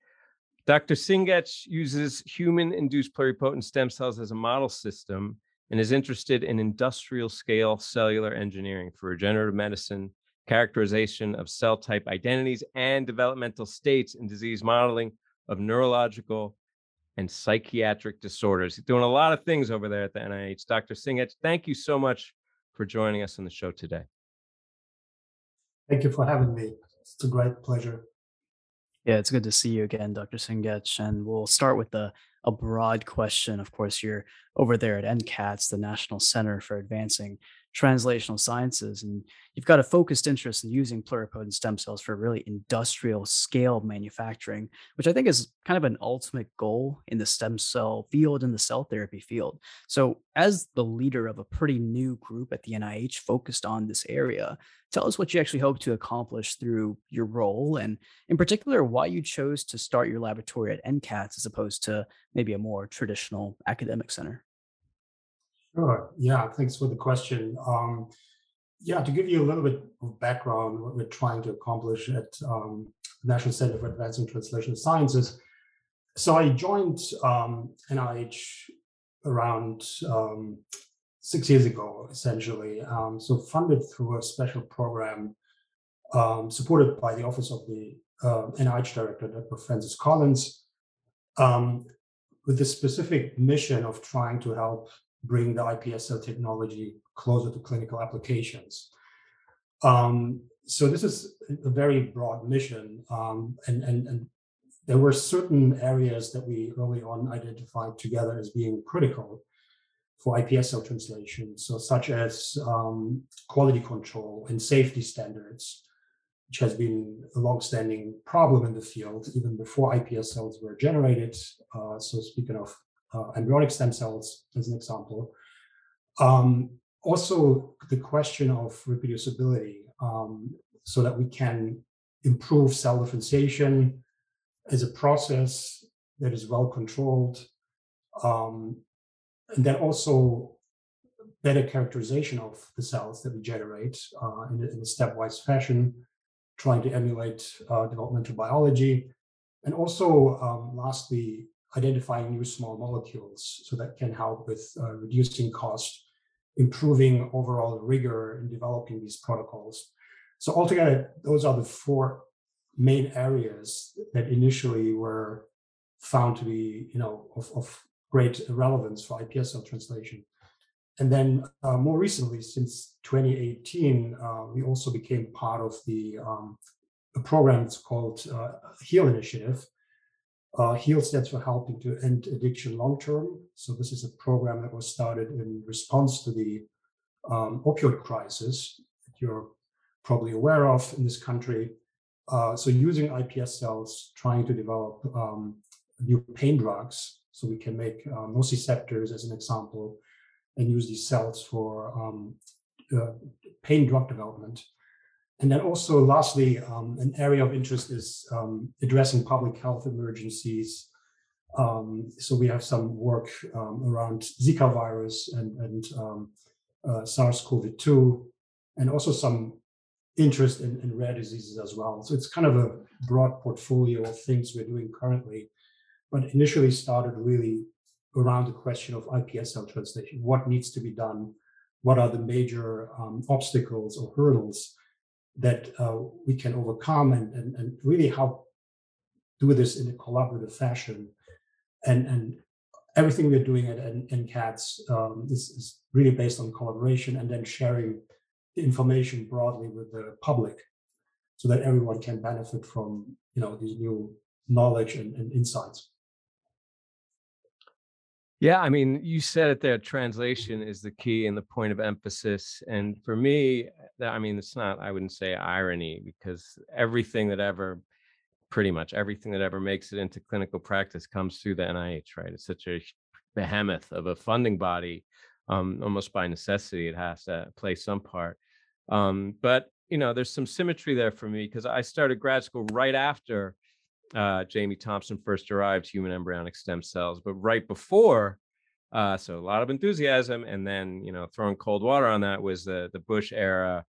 A: Dr. Singeç uses human induced pluripotent stem cells as a model system and is interested in industrial scale cellular engineering for regenerative medicine, characterization of cell type identities, and developmental states in disease modeling of neurological and psychiatric disorders. He's doing a lot of things over there at the NIH. Dr. Singeç, thank you so much for joining us on the show today.
C: Thank you for having me. It's a great pleasure.
B: Yeah, it's good to see you again, Dr. Singeç. And we'll start with the a broad question. Of course, you're over there at NCATS, the National Center for Advancing translational sciences. And you've got a focused interest in using pluripotent stem cells for really industrial scale manufacturing, which I think is kind of an ultimate goal in the stem cell field and the cell therapy field. So, as the leader of a pretty new group at the NIH focused on this area, tell us what you actually hope to accomplish through your role, and in particular, why you chose to start your laboratory at NCATS as opposed to maybe a more traditional academic center.
C: Sure. Yeah, thanks for the question. Um, yeah, to give you a little bit of background, what we're trying to accomplish at um, National Center for Advancing Translational Sciences. So I joined um, NIH around um, six years ago, essentially. Um, so funded through a special program um, supported by the Office of the uh, NIH Director, Dr. Francis Collins, um, with the specific mission of trying to help bring the iPSC technology closer to clinical applications. Um, so this is a very broad mission, um, and, and, and there were certain areas that we early on identified together as being critical for iPSC translation, so such as um, quality control and safety standards, which has been a long-standing problem in the field even before iPS cells were generated. Uh, so speaking of uh, embryonic stem cells as an example. Um, also, the question of reproducibility, um, so that we can improve cell differentiation as a process that is well controlled, um, and then also better characterization of the cells that we generate uh, in, a, in, a, stepwise fashion, trying to emulate uh, developmental biology. And also, um, lastly, identifying new small molecules so that can help with uh, reducing cost, improving overall rigor in developing these protocols. So altogether, those are the four main areas that initially were found to be, you know, of, of great relevance for iPSC translation. And then uh, more recently, since 2018, uh, we also became part of the um, a program that's called uh, HEAL Initiative. Uh, HEAL stands for Helping to End Addiction Long Term. So this is a program that was started in response to the um, opioid crisis that you're probably aware of in this country. Uh, so using iPS cells, trying to develop um, new pain drugs so we can make uh, nociceptors as an example and use these cells for um, uh, pain drug development. And then also, lastly, um, an area of interest is um, addressing public health emergencies. Um, so we have some work um, around Zika virus and, and um, uh, SARS-CoV-2, and also some interest in, in rare diseases as well. So it's kind of a broad portfolio of things we're doing currently but initially started really around the question of iPSC translation. What needs to be done? What are the major um, obstacles or hurdles that uh, we can overcome and, and, and really how do this in a collaborative fashion? And, and everything we're doing at NCATS um, is, is really based on collaboration and then sharing the information broadly with the public so that everyone can benefit from you know these new knowledge and, and insights.
A: Yeah, I mean, you said it there. Translation is the key and the point of emphasis. And for me, I mean, it's not, I wouldn't say irony because everything that ever, pretty much everything that ever makes it into clinical practice comes through the NIH, right? It's such a behemoth of a funding body. Um, almost by necessity, it has to play some part. Um, but, you know, there's some symmetry there for me because I started grad school right after uh, Jamie Thomson first derived human embryonic stem cells, but right before, uh, so a lot of enthusiasm, and then you know throwing cold water on that was the the Bush era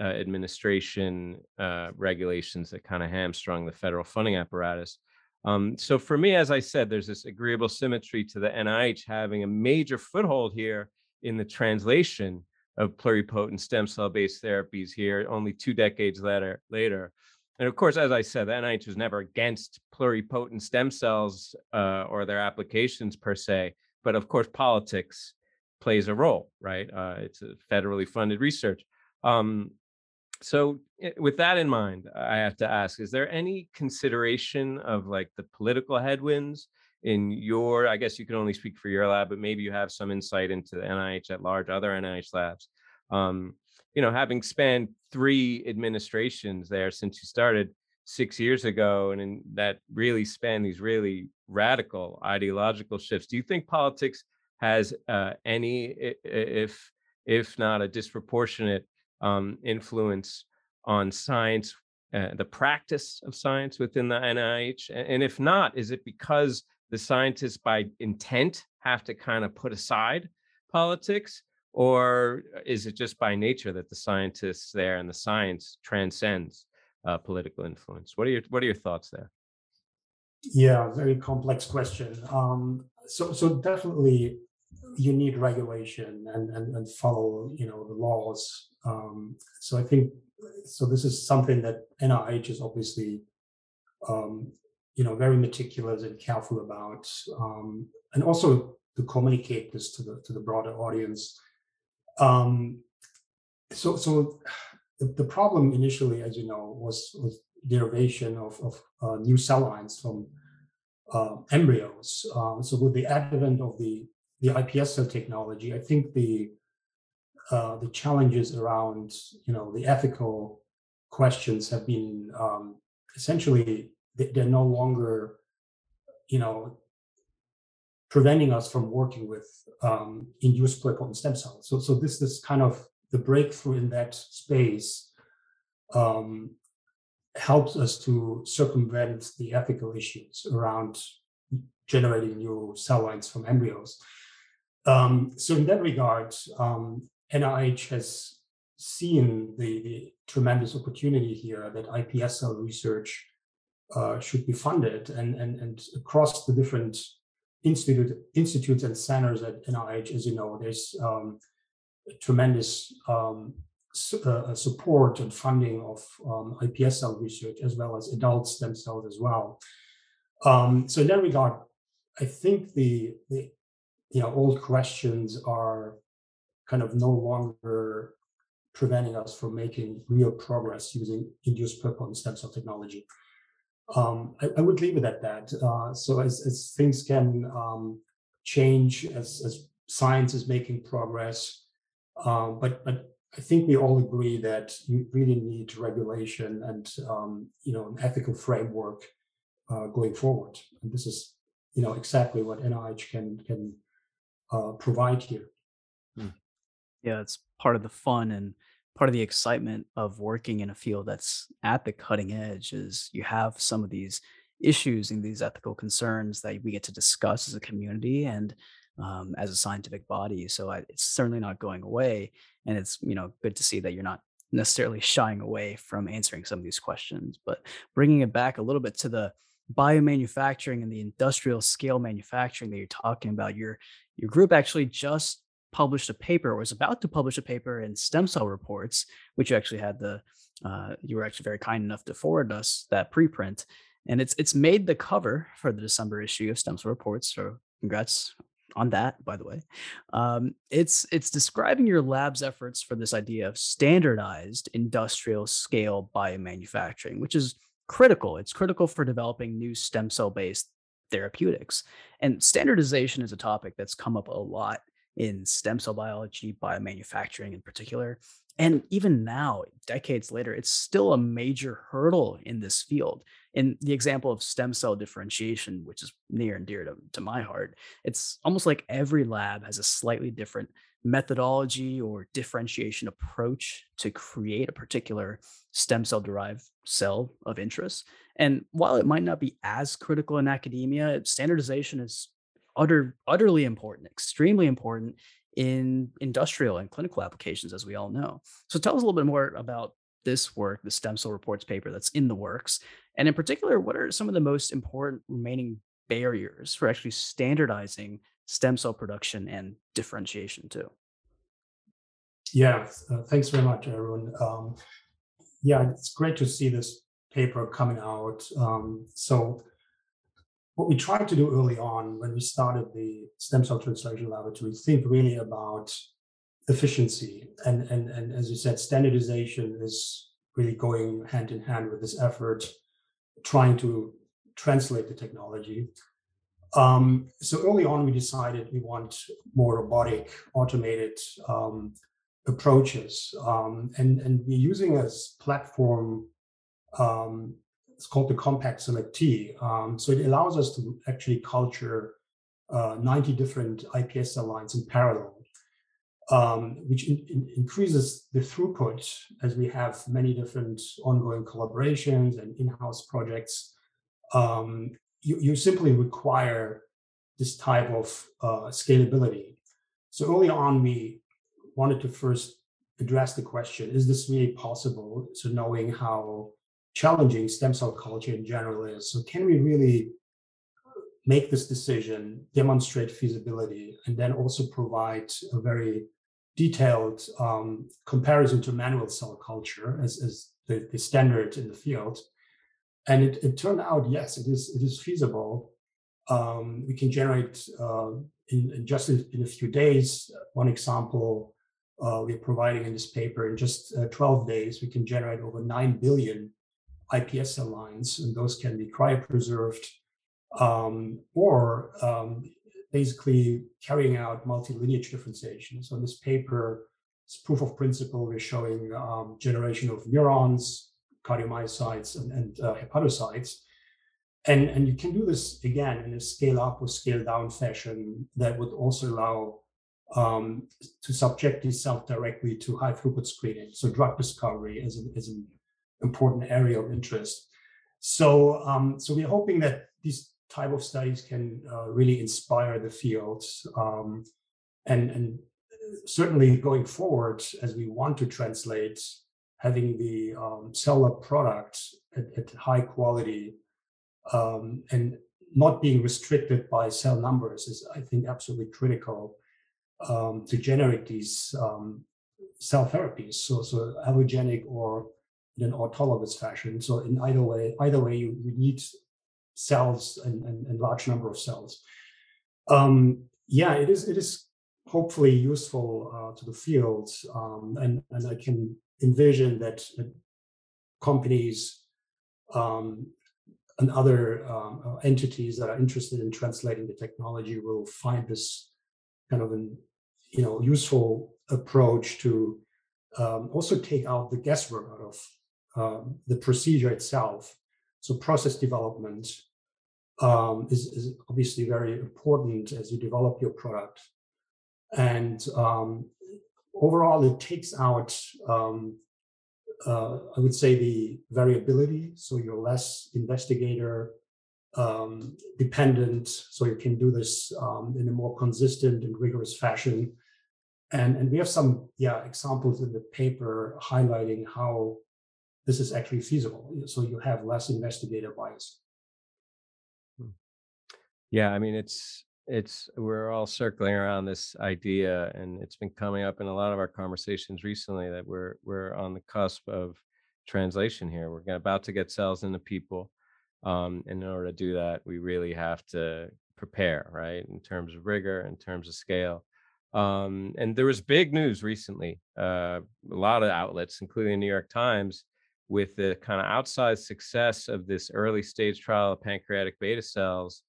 A: uh, administration uh, regulations that kind of hamstrung the federal funding apparatus. Um, so for me, as I said, there's this agreeable symmetry to the NIH having a major foothold here in the translation of pluripotent stem cell based therapies here only two decades later later and of course, as I said, the NIH was never against pluripotent stem cells uh, or their applications per se, but of course, politics plays a role, right? Uh, it's a federally funded research. Um, so, eh, with that in mind, I have to ask: Is there any consideration of like the political headwinds in your? I guess you can only speak for your lab, but maybe you have some insight into the NIH at large, other NIH labs. Um, you know, having spanned three administrations there since you started six years ago, and in that really span these really radical ideological shifts, do you think politics has uh, any, if if not a disproportionate um, influence on science, uh, the practice of science within the NIH? And if not, is it because the scientists by intent have to kind of put aside politics or is it just by nature that the scientists there and the science transcends uh, political influence? What are your What are your thoughts there?
C: Yeah, very complex question. Um, so, so definitely, you need regulation and and, and follow you know the laws. Um, so I think so. This is something that NIH is obviously um, you know, very meticulous and careful about, um, and also to communicate this to the to the broader audience. Um, so, so the, the problem initially, as you know, was was derivation of of uh, new cell lines from uh, embryos. Um, so, with the advent of the the iPS cell technology, I think the uh, the challenges around you know the ethical questions have been um, essentially they're no longer you know preventing us from working with um, induced pluripotent stem cells. So so this is kind of the breakthrough in that space um, helps us to circumvent the ethical issues around generating new cell lines from embryos. Um, so in that regard, um, NIH has seen the, the tremendous opportunity here that iPS cell research uh, should be funded and, and, and across the different institute, institutes and centers at NIH, as you know, there's um, tremendous um, su- uh, support and funding of um, iPS cell research as well as adult stem cells as well. Um, so in that regard, I think the, the you know old questions are kind of no longer preventing us from making real progress using induced pluripotent stem cell technology. Um, I, I, would leave it at that. Uh, so as, as things can um, change, as, as science is making progress, um, but but I think we all agree that you really need regulation and um, you know an ethical framework uh, going forward. And this is you know exactly what NIH can can uh, provide here.
B: Hmm yeah it's part of the fun and part of the excitement of working in a field that's at the cutting edge is you have some of these issues and these ethical concerns that we get to discuss as a community and um, as a scientific body. So I, it's certainly not going away and it's you know good to see that you're not necessarily shying away from answering some of these questions. But bringing it back a little bit to the biomanufacturing and the industrial scale manufacturing that you're talking about your your group actually just published a paper or was about to publish a paper in stem cell reports which you actually had the uh, you were actually very kind enough to forward us that preprint. And it's it's made the cover for the december issue of stem cell reports so congrats on that by the way. Um, it's it's describing your lab's efforts for this idea of standardized industrial scale biomanufacturing which is critical. It's critical for developing new stem cell based therapeutics. And standardization is a topic that's come up a lot in stem cell biology, biomanufacturing in particular. And even now, decades later, it's still a major hurdle in this field. In the example of stem cell differentiation, which is near and dear to, to my heart, it's almost like every lab has a slightly different methodology or differentiation approach to create a particular stem cell derived cell of interest. And while it might not be as critical in academia, standardization is utter, utterly important, extremely important in industrial and clinical applications, as we all know. So tell us a little bit more about this work, the stem cell reports paper that's in the works. And in particular, what are some of the most important remaining barriers for actually standardizing stem cell production and differentiation too?
C: Yeah, uh, thanks very much, everyone. Um, yeah, it's great to see this paper coming out. Um, so what we tried to do early on when we started the stem cell translation laboratory, think really about efficiency. And, and, and as you said, standardization is really going hand in hand with this effort, trying to translate the technology. Um, so early on, we decided we want more robotic, automated um, approaches. Um, and, and we're using as platform um, it's called the CompacT SelecT. Um, so it allows us to actually culture uh, 90 different iPS cell lines in parallel, um, which in, in increases the throughput as we have many different ongoing collaborations and in-house projects. Um, you, you, simply require this type of uh, scalability. So early on, we wanted to first address the question, is this really possible? So knowing how challenging stem cell culture in general is. So can we really make this decision, demonstrate feasibility, and then also provide a very detailed um, comparison to manual cell culture as, as the, the, standard in the field. and it, it turned out yes, it is it is feasible. Um, we can generate uh, in, in, just in, a few days. One example uh, we're providing in this paper in just uh, 12 days, we can generate over 9 billion iPS cell lines, and those can be cryopreserved um, or um, basically carrying out multi-lineage differentiation. So in this paper, it's proof of principle, we're showing um, generation of neurons, cardiomyocytes, and, and uh, hepatocytes. And, and you can do this again in a scale up or scale down fashion that would also allow um, to subject these cells directly to high throughput screening. So drug discovery is an, is an important area of interest. So, um, so we're hoping that these type of studies can uh, really inspire the field. Um, and, and certainly going forward, as we want to translate having the um, cellular product at, at high quality um, and not being restricted by cell numbers is, I think, absolutely critical um, to generate these um, cell therapies. So, so allogenic or in an autologous fashion. So in either way, either way, you, you need cells and, and, and, large number of cells. Um, yeah, it is. It is hopefully useful uh, to the field, um, and and I can envision that companies um, and other um, uh, entities that are interested in translating the technology will find this kind of an you know useful approach to um, also take out the guesswork out of um, the procedure itself. So process development um, is, is, obviously very important as you develop your product. And um, overall, it takes out, um, uh, I would say, the variability. So you're less investigator um, dependent. So you can do this um, in a more consistent and rigorous fashion. And, and we have some yeah examples in the paper highlighting how this is actually feasible. So you have less investigator bias.
A: Hmm. Yeah, I mean it's it's we're all circling around this idea and it's been coming up in a lot of our conversations recently that we're we're on the cusp of translation here. We're about to get cells into people. Um, and in order to do that, we really have to prepare, right? In terms of rigor, in terms of scale. Um, and there was big news recently. Uh, a lot of outlets, including the New York Times, with the kind of outsized success of this early stage trial of pancreatic beta cells,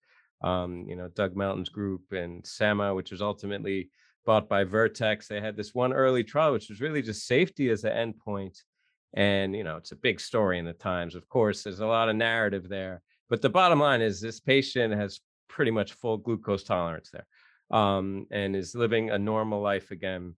A: um, you know, Doug Melton's group and Semma, which was ultimately bought by Vertex, they had this one early trial, which was really just safety as the endpoint. And, you know, it's a big story in the Times. Of course, there's a lot of narrative there. But the bottom line is this patient has pretty much full glucose tolerance there um, and is living a normal life again.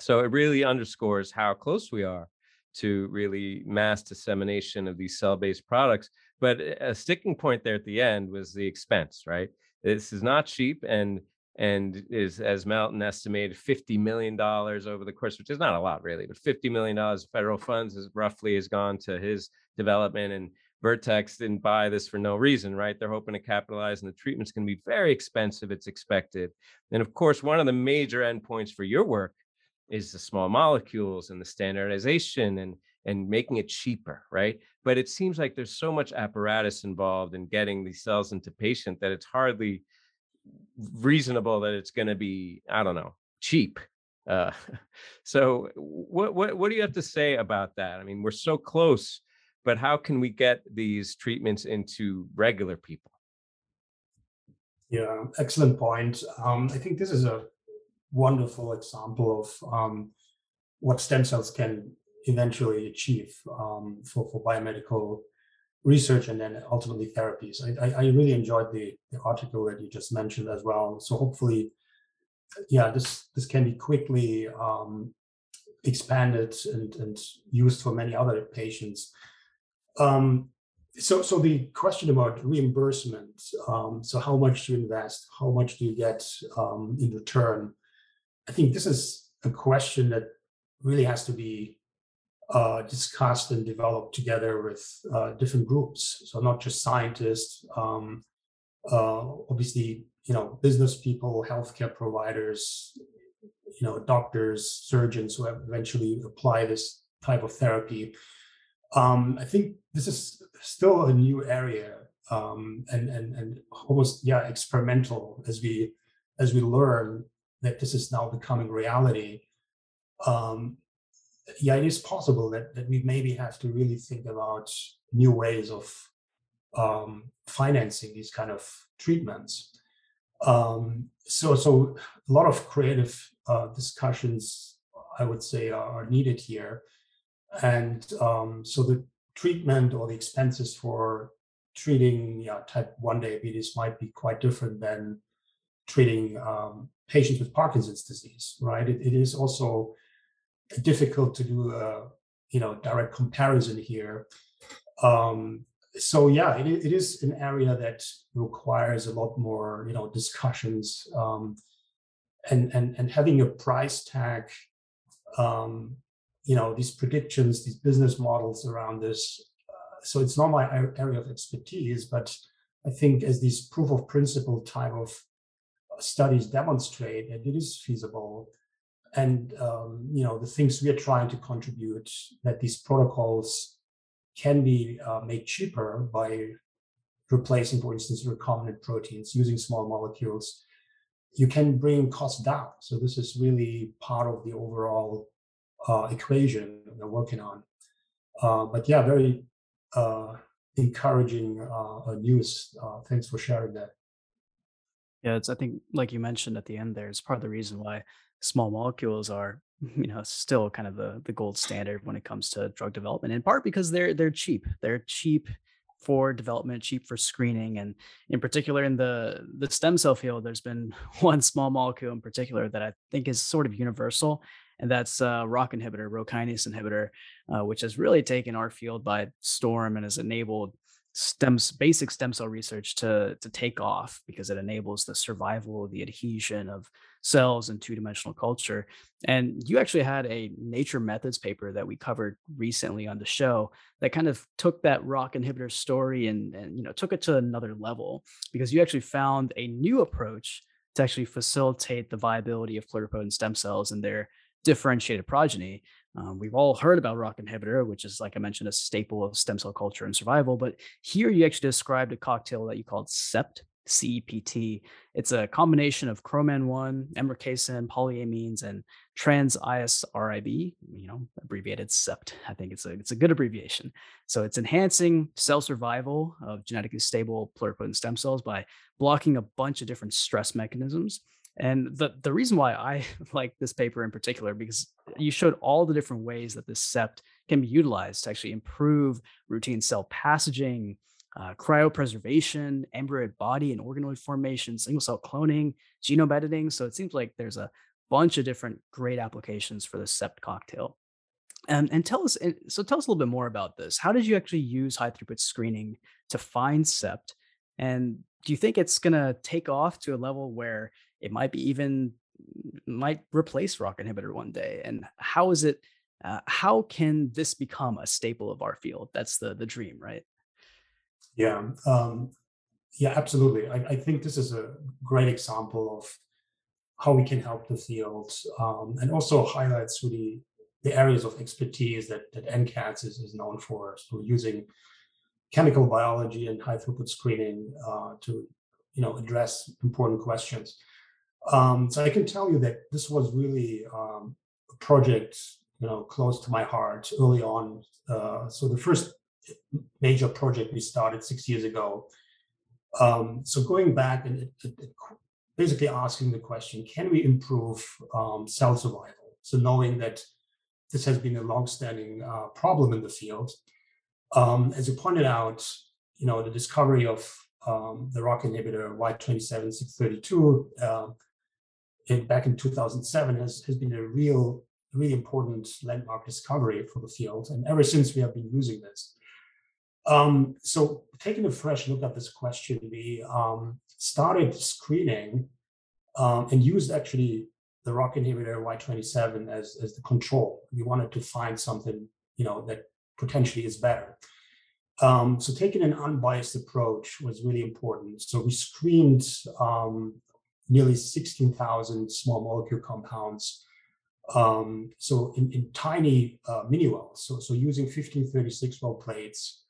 A: So it really underscores how close we are to really mass dissemination of these cell-based products. But a sticking point there at the end was the expense, right? This is not cheap and and is as Melton estimated $50 million over the course, which is not a lot really, but $50 million of federal funds is roughly has gone to his development. And Vertex didn't buy this for no reason, right? They're hoping to capitalize, and the treatment's going to be very expensive, it's expected. And of course, one of the major endpoints for your work is the small molecules and the standardization and and making it cheaper right? But it seems like there's so much apparatus involved in getting these cells into patient that it's hardly reasonable that it's going to be i don't know cheap uh, so what, what what do you have to say about that? I mean we're so close but how can we get these treatments into regular people?
C: Yeah excellent point. Um, i think this is a wonderful example of um, what stem cells can eventually achieve um, for, for biomedical research and then ultimately therapies. I, I, I, really enjoyed the, the article that you just mentioned as well. So hopefully, yeah, this this can be quickly um, expanded and, and used for many other patients. Um, so, so the question about reimbursement. Um, so, how much do you invest? How much do you get um, in return? I think this is a question that really has to be uh, discussed and developed together with uh, different groups. So not just scientists, um, uh, obviously, you know, business people, healthcare providers, you know, doctors, surgeons who eventually apply this type of therapy. Um, I think this is still a new area um, and and and almost yeah experimental as we as we learn that this is now becoming reality. Um, yeah, it is possible that that we maybe have to really think about new ways of um, financing these kind of treatments. Um, so so a lot of creative uh, discussions, I would say, are, needed here, and um, so the treatment or the expenses for treating yeah, type 1 diabetes might be quite different than treating um, patients with Parkinson's disease, right? it, it is also difficult to do a you know direct comparison here. Um, so yeah, it, it is an area that requires a lot more you know discussions um, and and and having a price tag. Um, you know these predictions, these business models around this so it's not my area of expertise, but I think as these proof of principle type of uh, studies demonstrate that it is feasible, and um, you know the things we are trying to contribute that these protocols can be uh, made cheaper by replacing, for instance, recombinant proteins using small molecules. You can bring costs down. So this is really part of the overall uh, equation we're working on. Uh, but yeah, very uh, encouraging uh, news. Uh, thanks for sharing that.
B: Yeah, it's I think like you mentioned at the end there, it's part of the reason why small molecules are you know still kind of the the gold standard when it comes to drug development. In part because they're they're cheap. They're cheap for development, cheap for screening, and in particular in the the stem cell field, there's been one small molecule in particular that I think is sort of universal, and that's uh, ROCK inhibitor, Rho kinase inhibitor, uh, which has really taken our field by storm and has enabled stems basic stem cell research to to take off because it enables the survival the adhesion of cells in two-dimensional culture and you actually had a nature methods paper that we covered recently on the show that kind of took that rock inhibitor story and and you know took it to another level because you actually found a new approach to actually facilitate the viability of pluripotent stem cells and their differentiated progeny. Um, we've all heard about ROCK inhibitor, which is, like I mentioned, a staple of stem cell culture and survival. But here you actually described a cocktail that you called CEPT, CEPT. It's a combination of chroman1, emricasan, polyamines, and trans ISRIB, you know, abbreviated CEPT. I think it's a, it's a good abbreviation. So it's enhancing cell survival of genetically stable pluripotent stem cells by blocking a bunch of different stress mechanisms and the the reason why I like this paper in particular because you showed all the different ways that this CEPT can be utilized to actually improve routine cell passaging, uh, cryopreservation, embryoid body and organoid formation, single cell cloning, genome editing. So it seems like there's a bunch of different great applications for the CEPT cocktail. And, and tell us, so tell us a little bit more about this. How did you actually use high throughput screening to find CEPT? And do you think it's going to take off to a level where it might be even might replace rock inhibitor one day and how is it uh, how can this become a staple of our field? That's the the dream right?
C: Yeah um, yeah absolutely I, I, think this is a great example of how we can help the field um, and also highlights really the areas of expertise that that NCATS is, is known for so using chemical biology and high throughput screening uh, to you know address important questions um, so I can tell you that this was really um, a project, you know, close to my heart early on. Uh, so the first major project we started six years ago. Um, so going back and it, it, it basically asking the question, can we improve um, cell survival? So knowing that this has been a longstanding uh, problem in the field. Um, as you pointed out, you know, the discovery of um, the ROCK inhibitor Y27632 uh, in, back in 2007 has, has been a real, really important landmark discovery for the field. And ever since we have been using this. Um, so taking a fresh look at this question, we um, started screening um, and used actually the ROCK inhibitor Y27 as, as the control. We wanted to find something, you know, that potentially is better. Um, so taking an unbiased approach was really important. So we screened um, nearly 16,000 small molecule compounds Um, so in, in tiny uh, mini wells, so, so using 1536 well plates,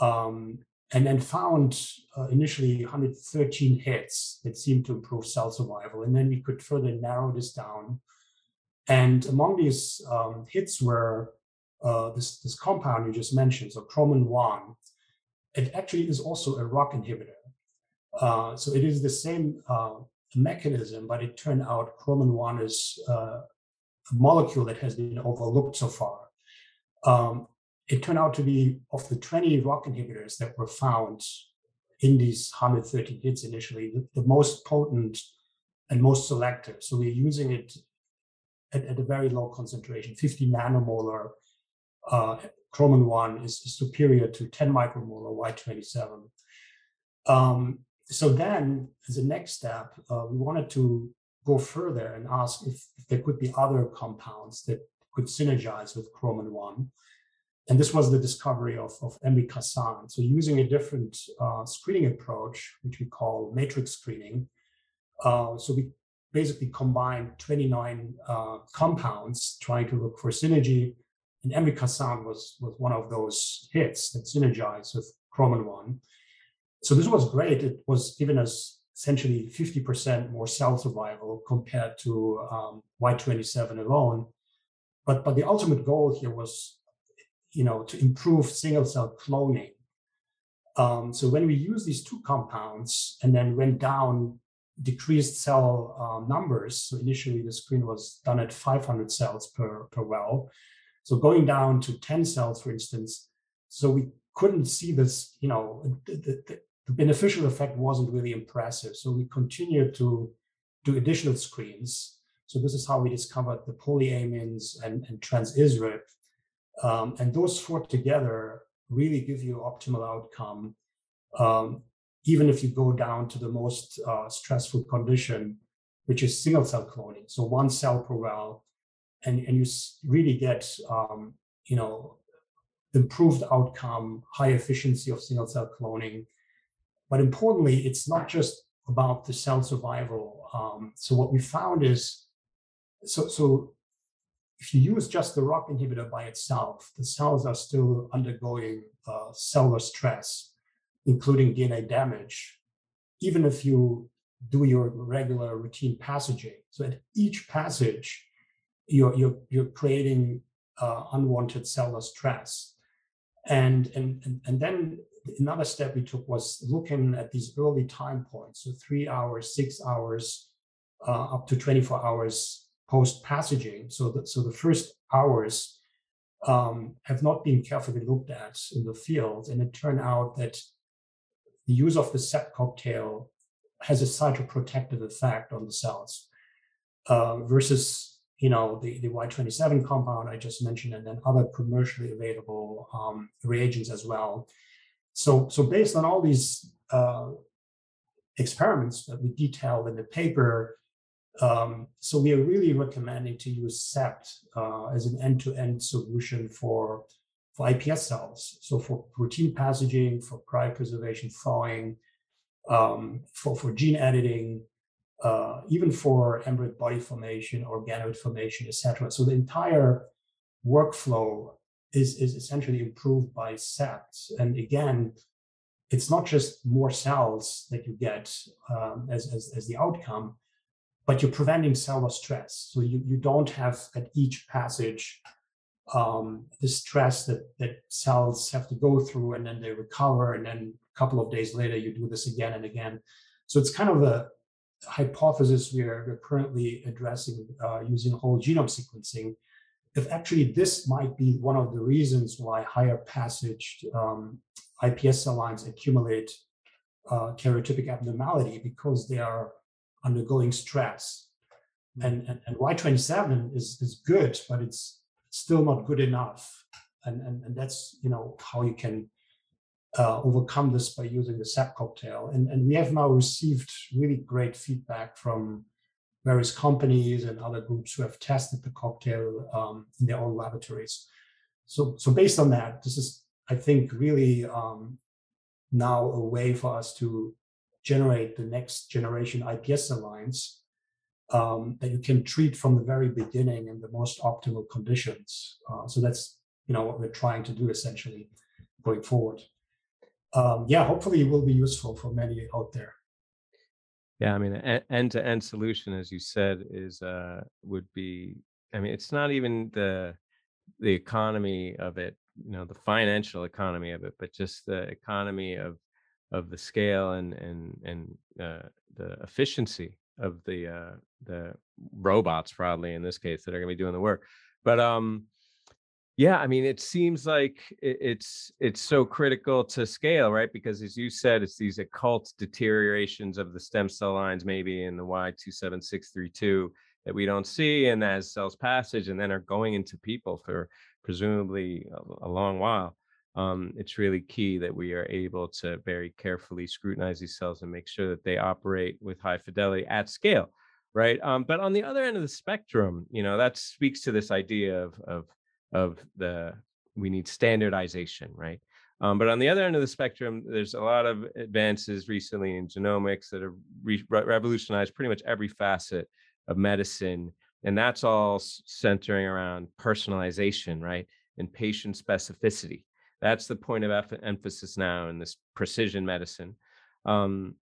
C: um, and then found uh, initially 113 hits that seemed to improve cell survival. And then we could further narrow this down. And among these um, hits were uh, this, this compound you just mentioned, so chroman 1. It actually is also a ROCK inhibitor. Uh, so it is the same uh, mechanism, but it turned out chroman 1 is uh, a molecule that has been overlooked so far. Um, it turned out to be of the 20 ROCK inhibitors that were found in these 130 hits initially, the, the most potent and most selective. So we're using it at, at a very low concentration, 50 nanomolar. Uh, chroman 1 is, superior to 10 micromolar Y27. Um, so then, as a next step, uh, we wanted to go further and ask if, if, there could be other compounds that could synergize with chroman 1 and this was the discovery of, of emricasan. So using a different uh, screening approach, which we call matrix screening. Uh, so we basically combined 29 uh, compounds trying to look for synergy. And emricasan was, was one of those hits that synergized with chroman 1. So this was great. It was given us essentially 50% more cell survival compared to um, Y27 alone. But, but the ultimate goal here was you know, to improve single cell cloning. Um, so when we use these two compounds and then went down decreased cell uh, numbers, so initially the screen was done at 500 cells per, per well. So going down to 10 cells, for instance, so we couldn't see this, you know, the, the, the beneficial effect wasn't really impressive. So we continued to do additional screens. So this is how we discovered the polyamines and, and transISRIB um, and those four together really give you optimal outcome, um, even if you go down to the most uh, stressful condition, which is single cell cloning. So one cell per well, and, and you really get, um, you know, improved outcome, high efficiency of single cell cloning. But importantly, it's not just about the cell survival. Um, so what we found is, so so if you use just the ROCK inhibitor by itself, the cells are still undergoing uh, cellular stress, including DNA damage, even if you do your regular routine passaging. So at each passage, you're, you're, you're creating uh, unwanted cellular stress. And, and, and, and then another step we took was looking at these early time points, so three hours, six hours, uh, up to 24 hours post passaging. So that so the first hours um, have not been carefully looked at in the field, and it turned out that the use of the CEPT cocktail has a cytoprotective effect on the cells uh, versus you know the, the Y27 compound I just mentioned, and then other commercially available um, reagents as well. So so based on all these uh, experiments that we detailed in the paper, um, so we are really recommending to use CEPT uh, as an end-to-end solution for, for iPS cells. So for protein passaging, for cryopreservation, thawing, um, for, for gene editing, uh, even for embryonic body formation, organoid formation, etc. So the entire workflow is, is essentially improved by CEPT. And again, it's not just more cells that you get um, as, as, as the outcome, but you're preventing cellular stress. So you, you don't have at each passage um, the stress that, that cells have to go through and then they recover. And then a couple of days later, you do this again and again. So it's kind of a hypothesis we are, we're currently addressing uh, using whole genome sequencing. If actually this might be one of the reasons why higher passage um, iPS cell lines accumulate uh, karyotypic abnormality because they are undergoing stress. Hmm. And, and, and Y27 is, is good, but it's still not good enough. And, and, and that's, you know, how you can uh, overcome this by using the CEPT cocktail. And, and we have now received really great feedback from various companies and other groups who have tested the cocktail um, in their own laboratories. So, so based on that, this is, I think, really um, now a way for us to generate the next generation iPS lines um, that you can treat from the very beginning in the most optimal conditions. Uh, so that's you know what we're trying to do essentially going forward. Um, yeah, hopefully it will be useful for many out there.
A: Yeah, I mean, end to end solution, as you said, is uh, would be. I mean, it's not even the the economy of it, you know, the financial economy of it, but just the economy of of the scale and and and uh, the efficiency of the uh, the robots, probably in this case, that are going to be doing the work. But um, yeah, I mean, it seems like it's it's so critical to scale, right? Because as you said, it's these occult deteriorations of the stem cell lines, maybe in the Y27632 that we don't see, and as cells passage, and then are going into people for presumably a, a long while. Um, it's really key that we are able to very carefully scrutinize these cells and make sure that they operate with high fidelity at scale, right? Um, but on the other end of the spectrum, you know, that speaks to this idea of of of the we need standardization, right? Um, but on the other end of the spectrum, there's a lot of advances recently in genomics that have re- revolutionized pretty much every facet of medicine. And that's all centering around personalization, right? And patient specificity. That's the point of emphasis now in this precision medicine. Um,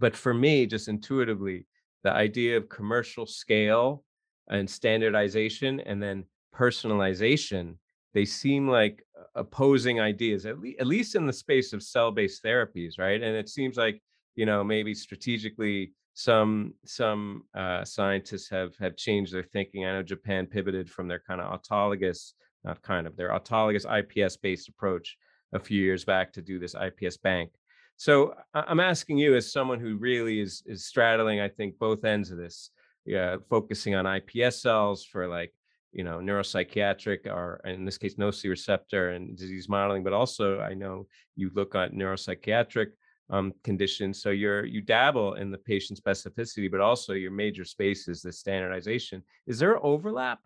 A: but for me, just intuitively, the idea of commercial scale and standardization and then personalization, they seem like opposing ideas, at, le- at least in the space of cell-based therapies, right? And it seems like you know maybe strategically some some uh, scientists have have changed their thinking. I know Japan pivoted from their kind of autologous, not kind of their autologous IPS-based approach a few years back to do this IPS bank. So I'm asking you, as someone who really is is straddling, I think, both ends of this, yeah, focusing on IPS cells for like you know neuropsychiatric or in this case nociceptor and disease modeling but also i know you look at neuropsychiatric um, conditions so you're you dabble in the patient specificity but also your major space is the standardization. Is there overlap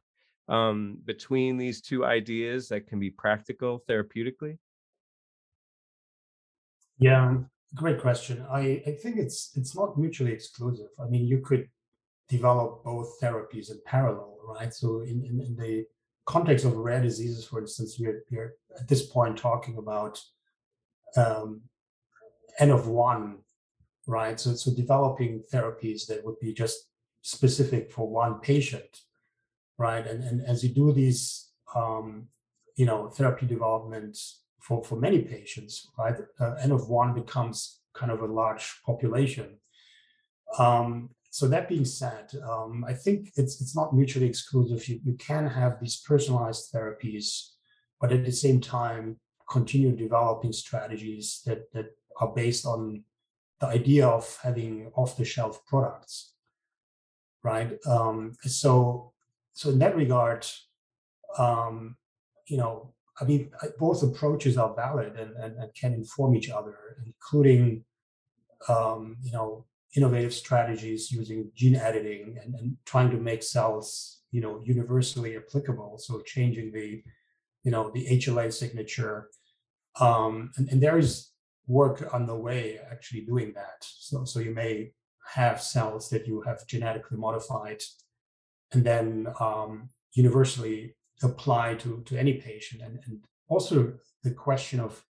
A: um, between these two ideas that can be practical therapeutically?
C: Yeah great question. I i think it's it's not mutually exclusive. I mean you could develop both therapies in parallel, right? So in, in, in the context of rare diseases, for instance, we're, we're at this point talking about um, N of one, right? So, so developing therapies that would be just specific for one patient, right? And, and as you do these, um, you know, therapy development for, for many patients, right? Uh, N of one becomes kind of a large population. Um, so that being said, um, I think it's it's not mutually exclusive. You, you can have these personalized therapies, but at the same time continue developing strategies that that are based on the idea of having off-the-shelf products, right? Um, so so in that regard, um, you know, I mean, both approaches are valid and, and, and can inform each other, including um, you know innovative strategies using gene editing and, and trying to make cells you know universally applicable. So changing the you know the hla signature. Um, and, and there is work on the way actually doing that. So so you may have cells that you have genetically modified and then um, universally apply to to any patient. And, and also the question of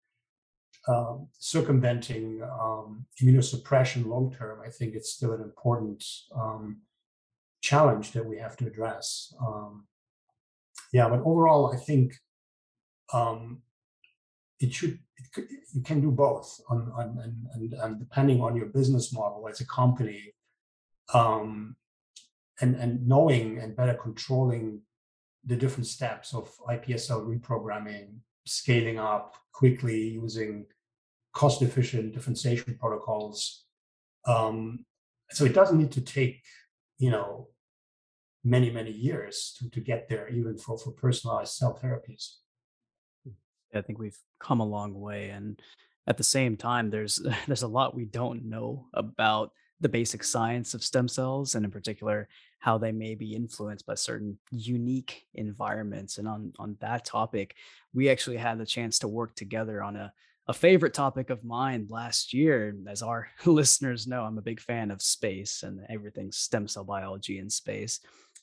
C: um, circumventing um, immunosuppression long term, I think it's still an important um, challenge that we have to address. Um, yeah, but overall, I think um, it should it you can do both, on, on and, and, and, depending on your business model as a company, and and knowing and better controlling the different steps of iPSC reprogramming, scaling up quickly using cost efficient differentiation protocols. Um, so it doesn't need to take, you know, many, many years to, to get there, even for, for personalized cell therapies.
B: I think we've come a long way. And at the same time, there's there's a lot we don't know about the basic science of stem cells and in particular how they may be influenced by certain unique environments and on on that topic we actually had the chance to work together on a a favorite topic of mine last year. As our listeners know, I'm a big fan of space and everything stem cell biology in space.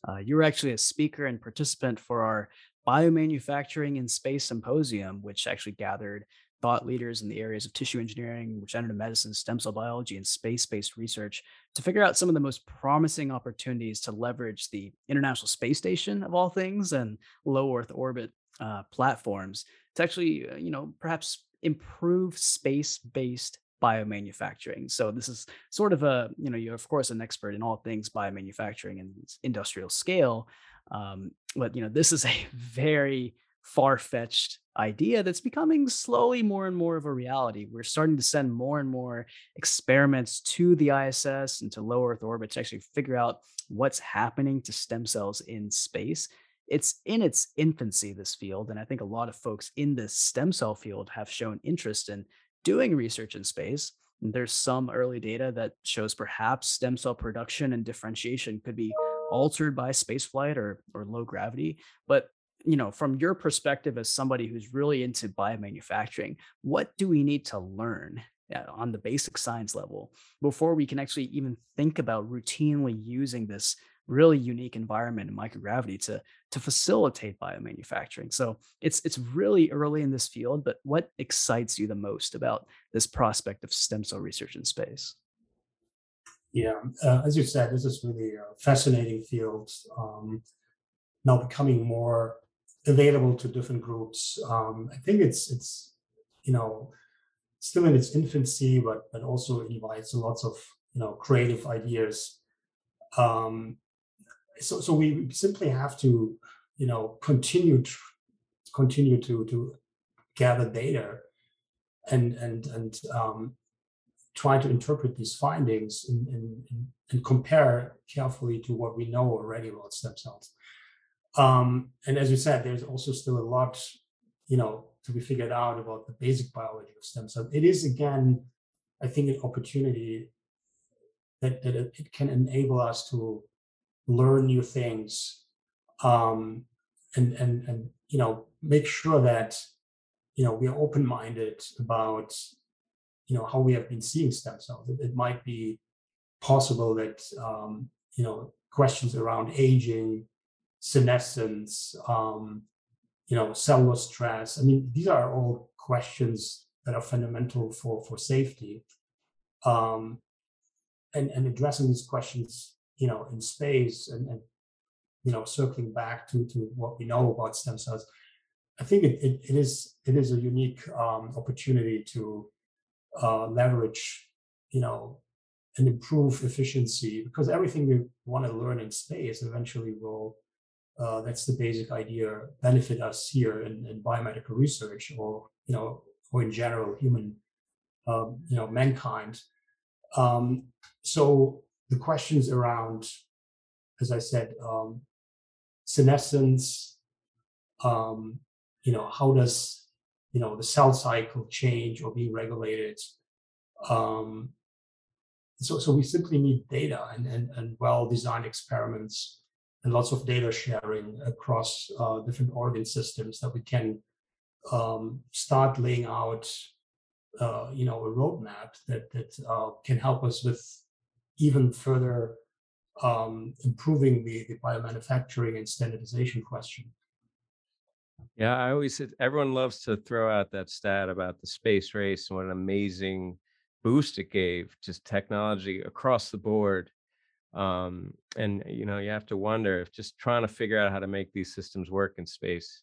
B: Uh, you were actually a speaker and participant for our Biomanufacturing in Space Symposium, which actually gathered thought leaders in the areas of tissue engineering, regenerative medicine, stem cell biology, and space based research to figure out some of the most promising opportunities to leverage the International Space Station, of all things, and low Earth orbit uh, platforms to actually, uh, you know, perhaps improve space based biomanufacturing. So this is sort of a, you know, you're of course an expert in all things biomanufacturing and industrial scale. Um, but you know, this is a very far-fetched idea that's becoming slowly more and more of a reality. We're starting to send more and more experiments to the ISS and to low Earth orbit to actually figure out what's happening to stem cells in space. It's in its infancy, this field. And I think a lot of folks in the stem cell field have shown interest in doing research in space. And there's some early data that shows perhaps stem cell production and differentiation could be altered by spaceflight or, or low gravity. But you know, from your perspective as somebody who's really into biomanufacturing, what do we need to learn uh, on the basic science level before we can actually even think about routinely using this really unique environment in microgravity to to facilitate biomanufacturing. So it's it's really early in this field, but what excites you the most about this prospect of stem cell research in space?
C: Yeah, uh, as you said, this is really a fascinating field. Um, now becoming more available to different groups. Um, I think it's it's you know still in its infancy, but but also invites lots of you know creative ideas. Um, so so we simply have to you know continue to continue to to gather data and and and um, try to interpret these findings and, and, and compare carefully to what we know already about stem cells. Um, and as you said, there's also still a lot, you know, to be figured out about the basic biology of stem cells. It is again, I think, an opportunity that, that it can enable us to learn new things, um, and and and you know, make sure that you know we are open-minded about you know how we have been seeing stem cells. It, it might be possible that um, you know questions around aging senescence, um, you know, cellular stress. I mean, these are all questions that are fundamental for for safety. Um, and and addressing these questions, you know, in space and, and you know, circling back to to what we know about stem cells, I think it it, it is it is a unique um, opportunity to uh, leverage, you know, and improve efficiency because everything we want to learn in space eventually will uh, that's the basic idea benefit us here in, in, biomedical research or you know or in general human um, you know mankind. Um, so the questions around as i said um, senescence um, you know how does you know the cell cycle change or be regulated um, so so we simply need data and and, and well designed experiments and lots of data sharing across uh, different organ systems that we can um, start laying out, uh, you know, a roadmap that that uh, can help us with even further um, improving the, the biomanufacturing and standardization question.
A: Yeah, I always said everyone loves to throw out that stat about the space race and what an amazing boost it gave just technology across the board um, and you know you have to wonder if just trying to figure out how to make these systems work in space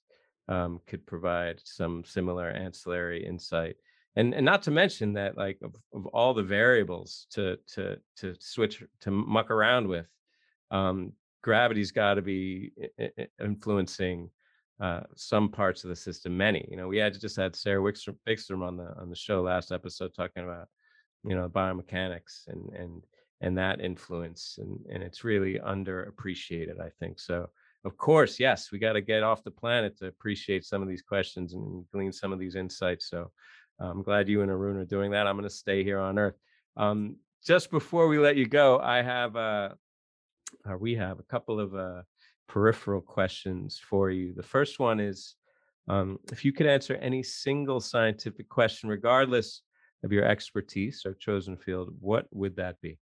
A: um, could provide some similar ancillary insight and and not to mention that like of, of all the variables to to to switch to muck around with um, gravity's got to be influencing uh, some parts of the system many. You know we had just had Sara Wickström, Wickström on the on the show last episode talking about you know biomechanics and and and that influence and and it's really underappreciated i think. So of course yes we got to get off the planet to appreciate some of these questions and glean some of these insights. So i'm glad you and arun are doing that. I'm going to stay here on earth. Um, just before we let you go i have uh, uh we have a couple of uh, peripheral questions for you. The first one is Um, if you could answer any single scientific question, regardless of your expertise or chosen field, what would that be?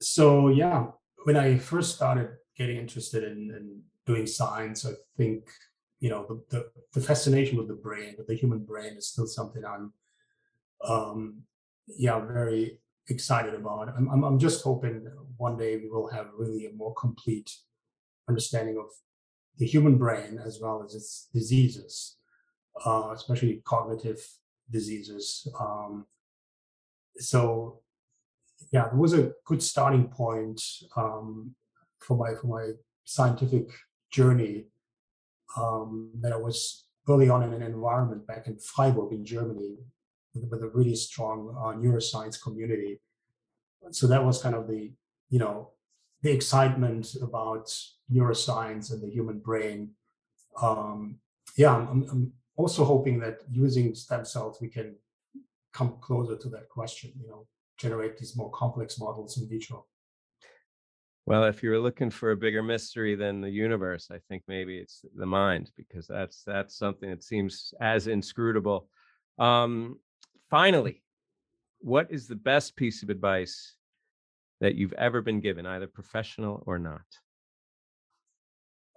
C: So, yeah, when I first started getting interested in, in doing science, I think you know the, the, the fascination with the brain, with the human brain, is still something I'm um, yeah very excited about. I'm, I'm I'm just hoping one day we will have really a more complete understanding of the human brain as well as its diseases, uh, especially cognitive diseases. Um, so yeah, it was a good starting point um, for my for my scientific journey. Um, that I was early on in an environment back in Freiburg in Germany with, with a really strong uh, neuroscience community. So that was kind of the you know the excitement about neuroscience and the human brain. Um, yeah, I'm, I'm also hoping that using stem cells we can come closer to that question. You know, generate these more complex models in vitro.
A: Well, if you're looking for a bigger mystery than the universe, I think maybe it's the mind because that's that's something that seems as inscrutable. Um, finally, what is the best piece of advice that you've ever been given, either professional or not?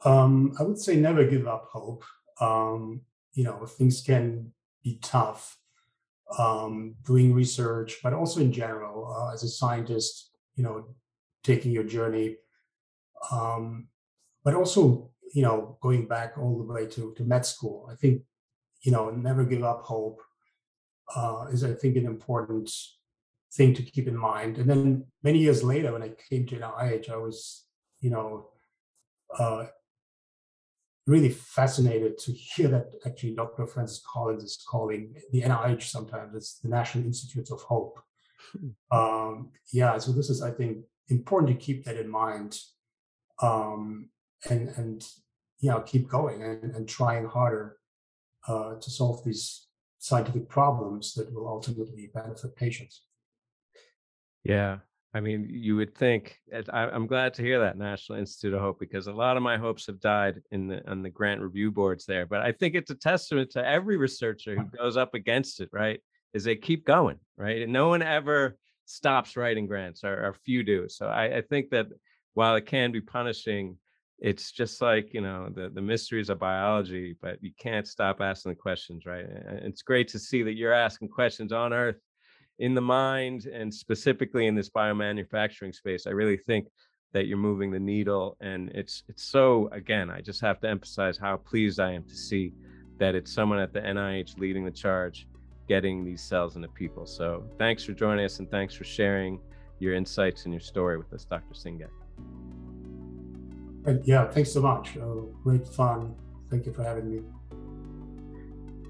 C: Um, I would say never give up hope. Um, you know, things can be tough um, doing research, but also in general, uh, as a scientist, you know, taking your journey, um, but also, you know, going back all the way to, to med school. I think, you know, never give up hope uh, is, I think, an important thing to keep in mind. And then many years later, when I came to NIH, I was, you know, uh, really fascinated to hear that actually Dr. Francis Collins is calling the NIH sometimes it's the National Institutes of Hope. Hmm. Um, yeah, so this is I think important to keep that in mind, um, and and you know keep going and, and trying harder uh, to solve these scientific problems that will ultimately benefit patients.
A: Yeah, I mean, you would think. I, am glad to hear that National Institute of Hope because a lot of my hopes have died in the on the grant review boards there. But I think it's a testament to every researcher who goes up against it. Right? Is they keep going. Right? And no one ever stops writing grants, or, or few do. So I, I think that while it can be punishing, it's just like you know the the mysteries of biology. But you can't stop asking the questions. Right? It's great to see that you're asking questions on Earth in the mind and specifically in this biomanufacturing space i really think that you're moving the needle and it's it's so again i just have to emphasize how pleased i am to see that it's someone at the nih leading the charge getting these cells into people so thanks for joining us and thanks for sharing your insights and your story with us dr Singeç
C: yeah thanks so much uh, great fun thank you for having me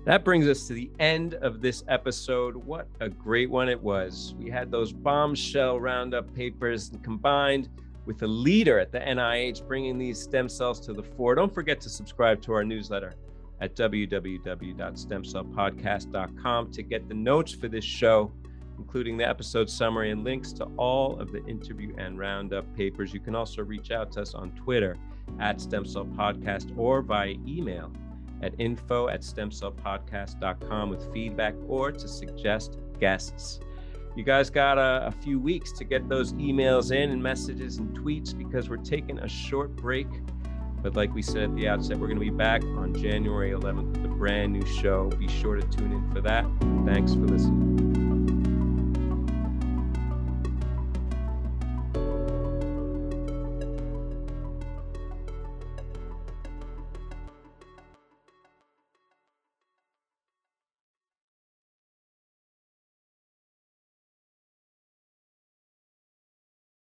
A: that brings us to the end of this episode. What a great one it was. We had those bombshell roundup papers combined with a leader at the NIH bringing these stem cells to the fore. Don't forget to subscribe to our newsletter at www.stemcellpodcast.com to get the notes for this show, including the episode summary and links to all of the interview and roundup papers. You can also reach out to us on Twitter at Stem Cell Podcast or via email at info at stemcellpodcast.com with feedback or to suggest guests. You guys got a, a, few weeks to get those emails in and messages and tweets because we're taking a short break. But like we said at the outset, we're going to be back on January 11th with a brand new show. Be sure to tune in for that. Thanks for listening.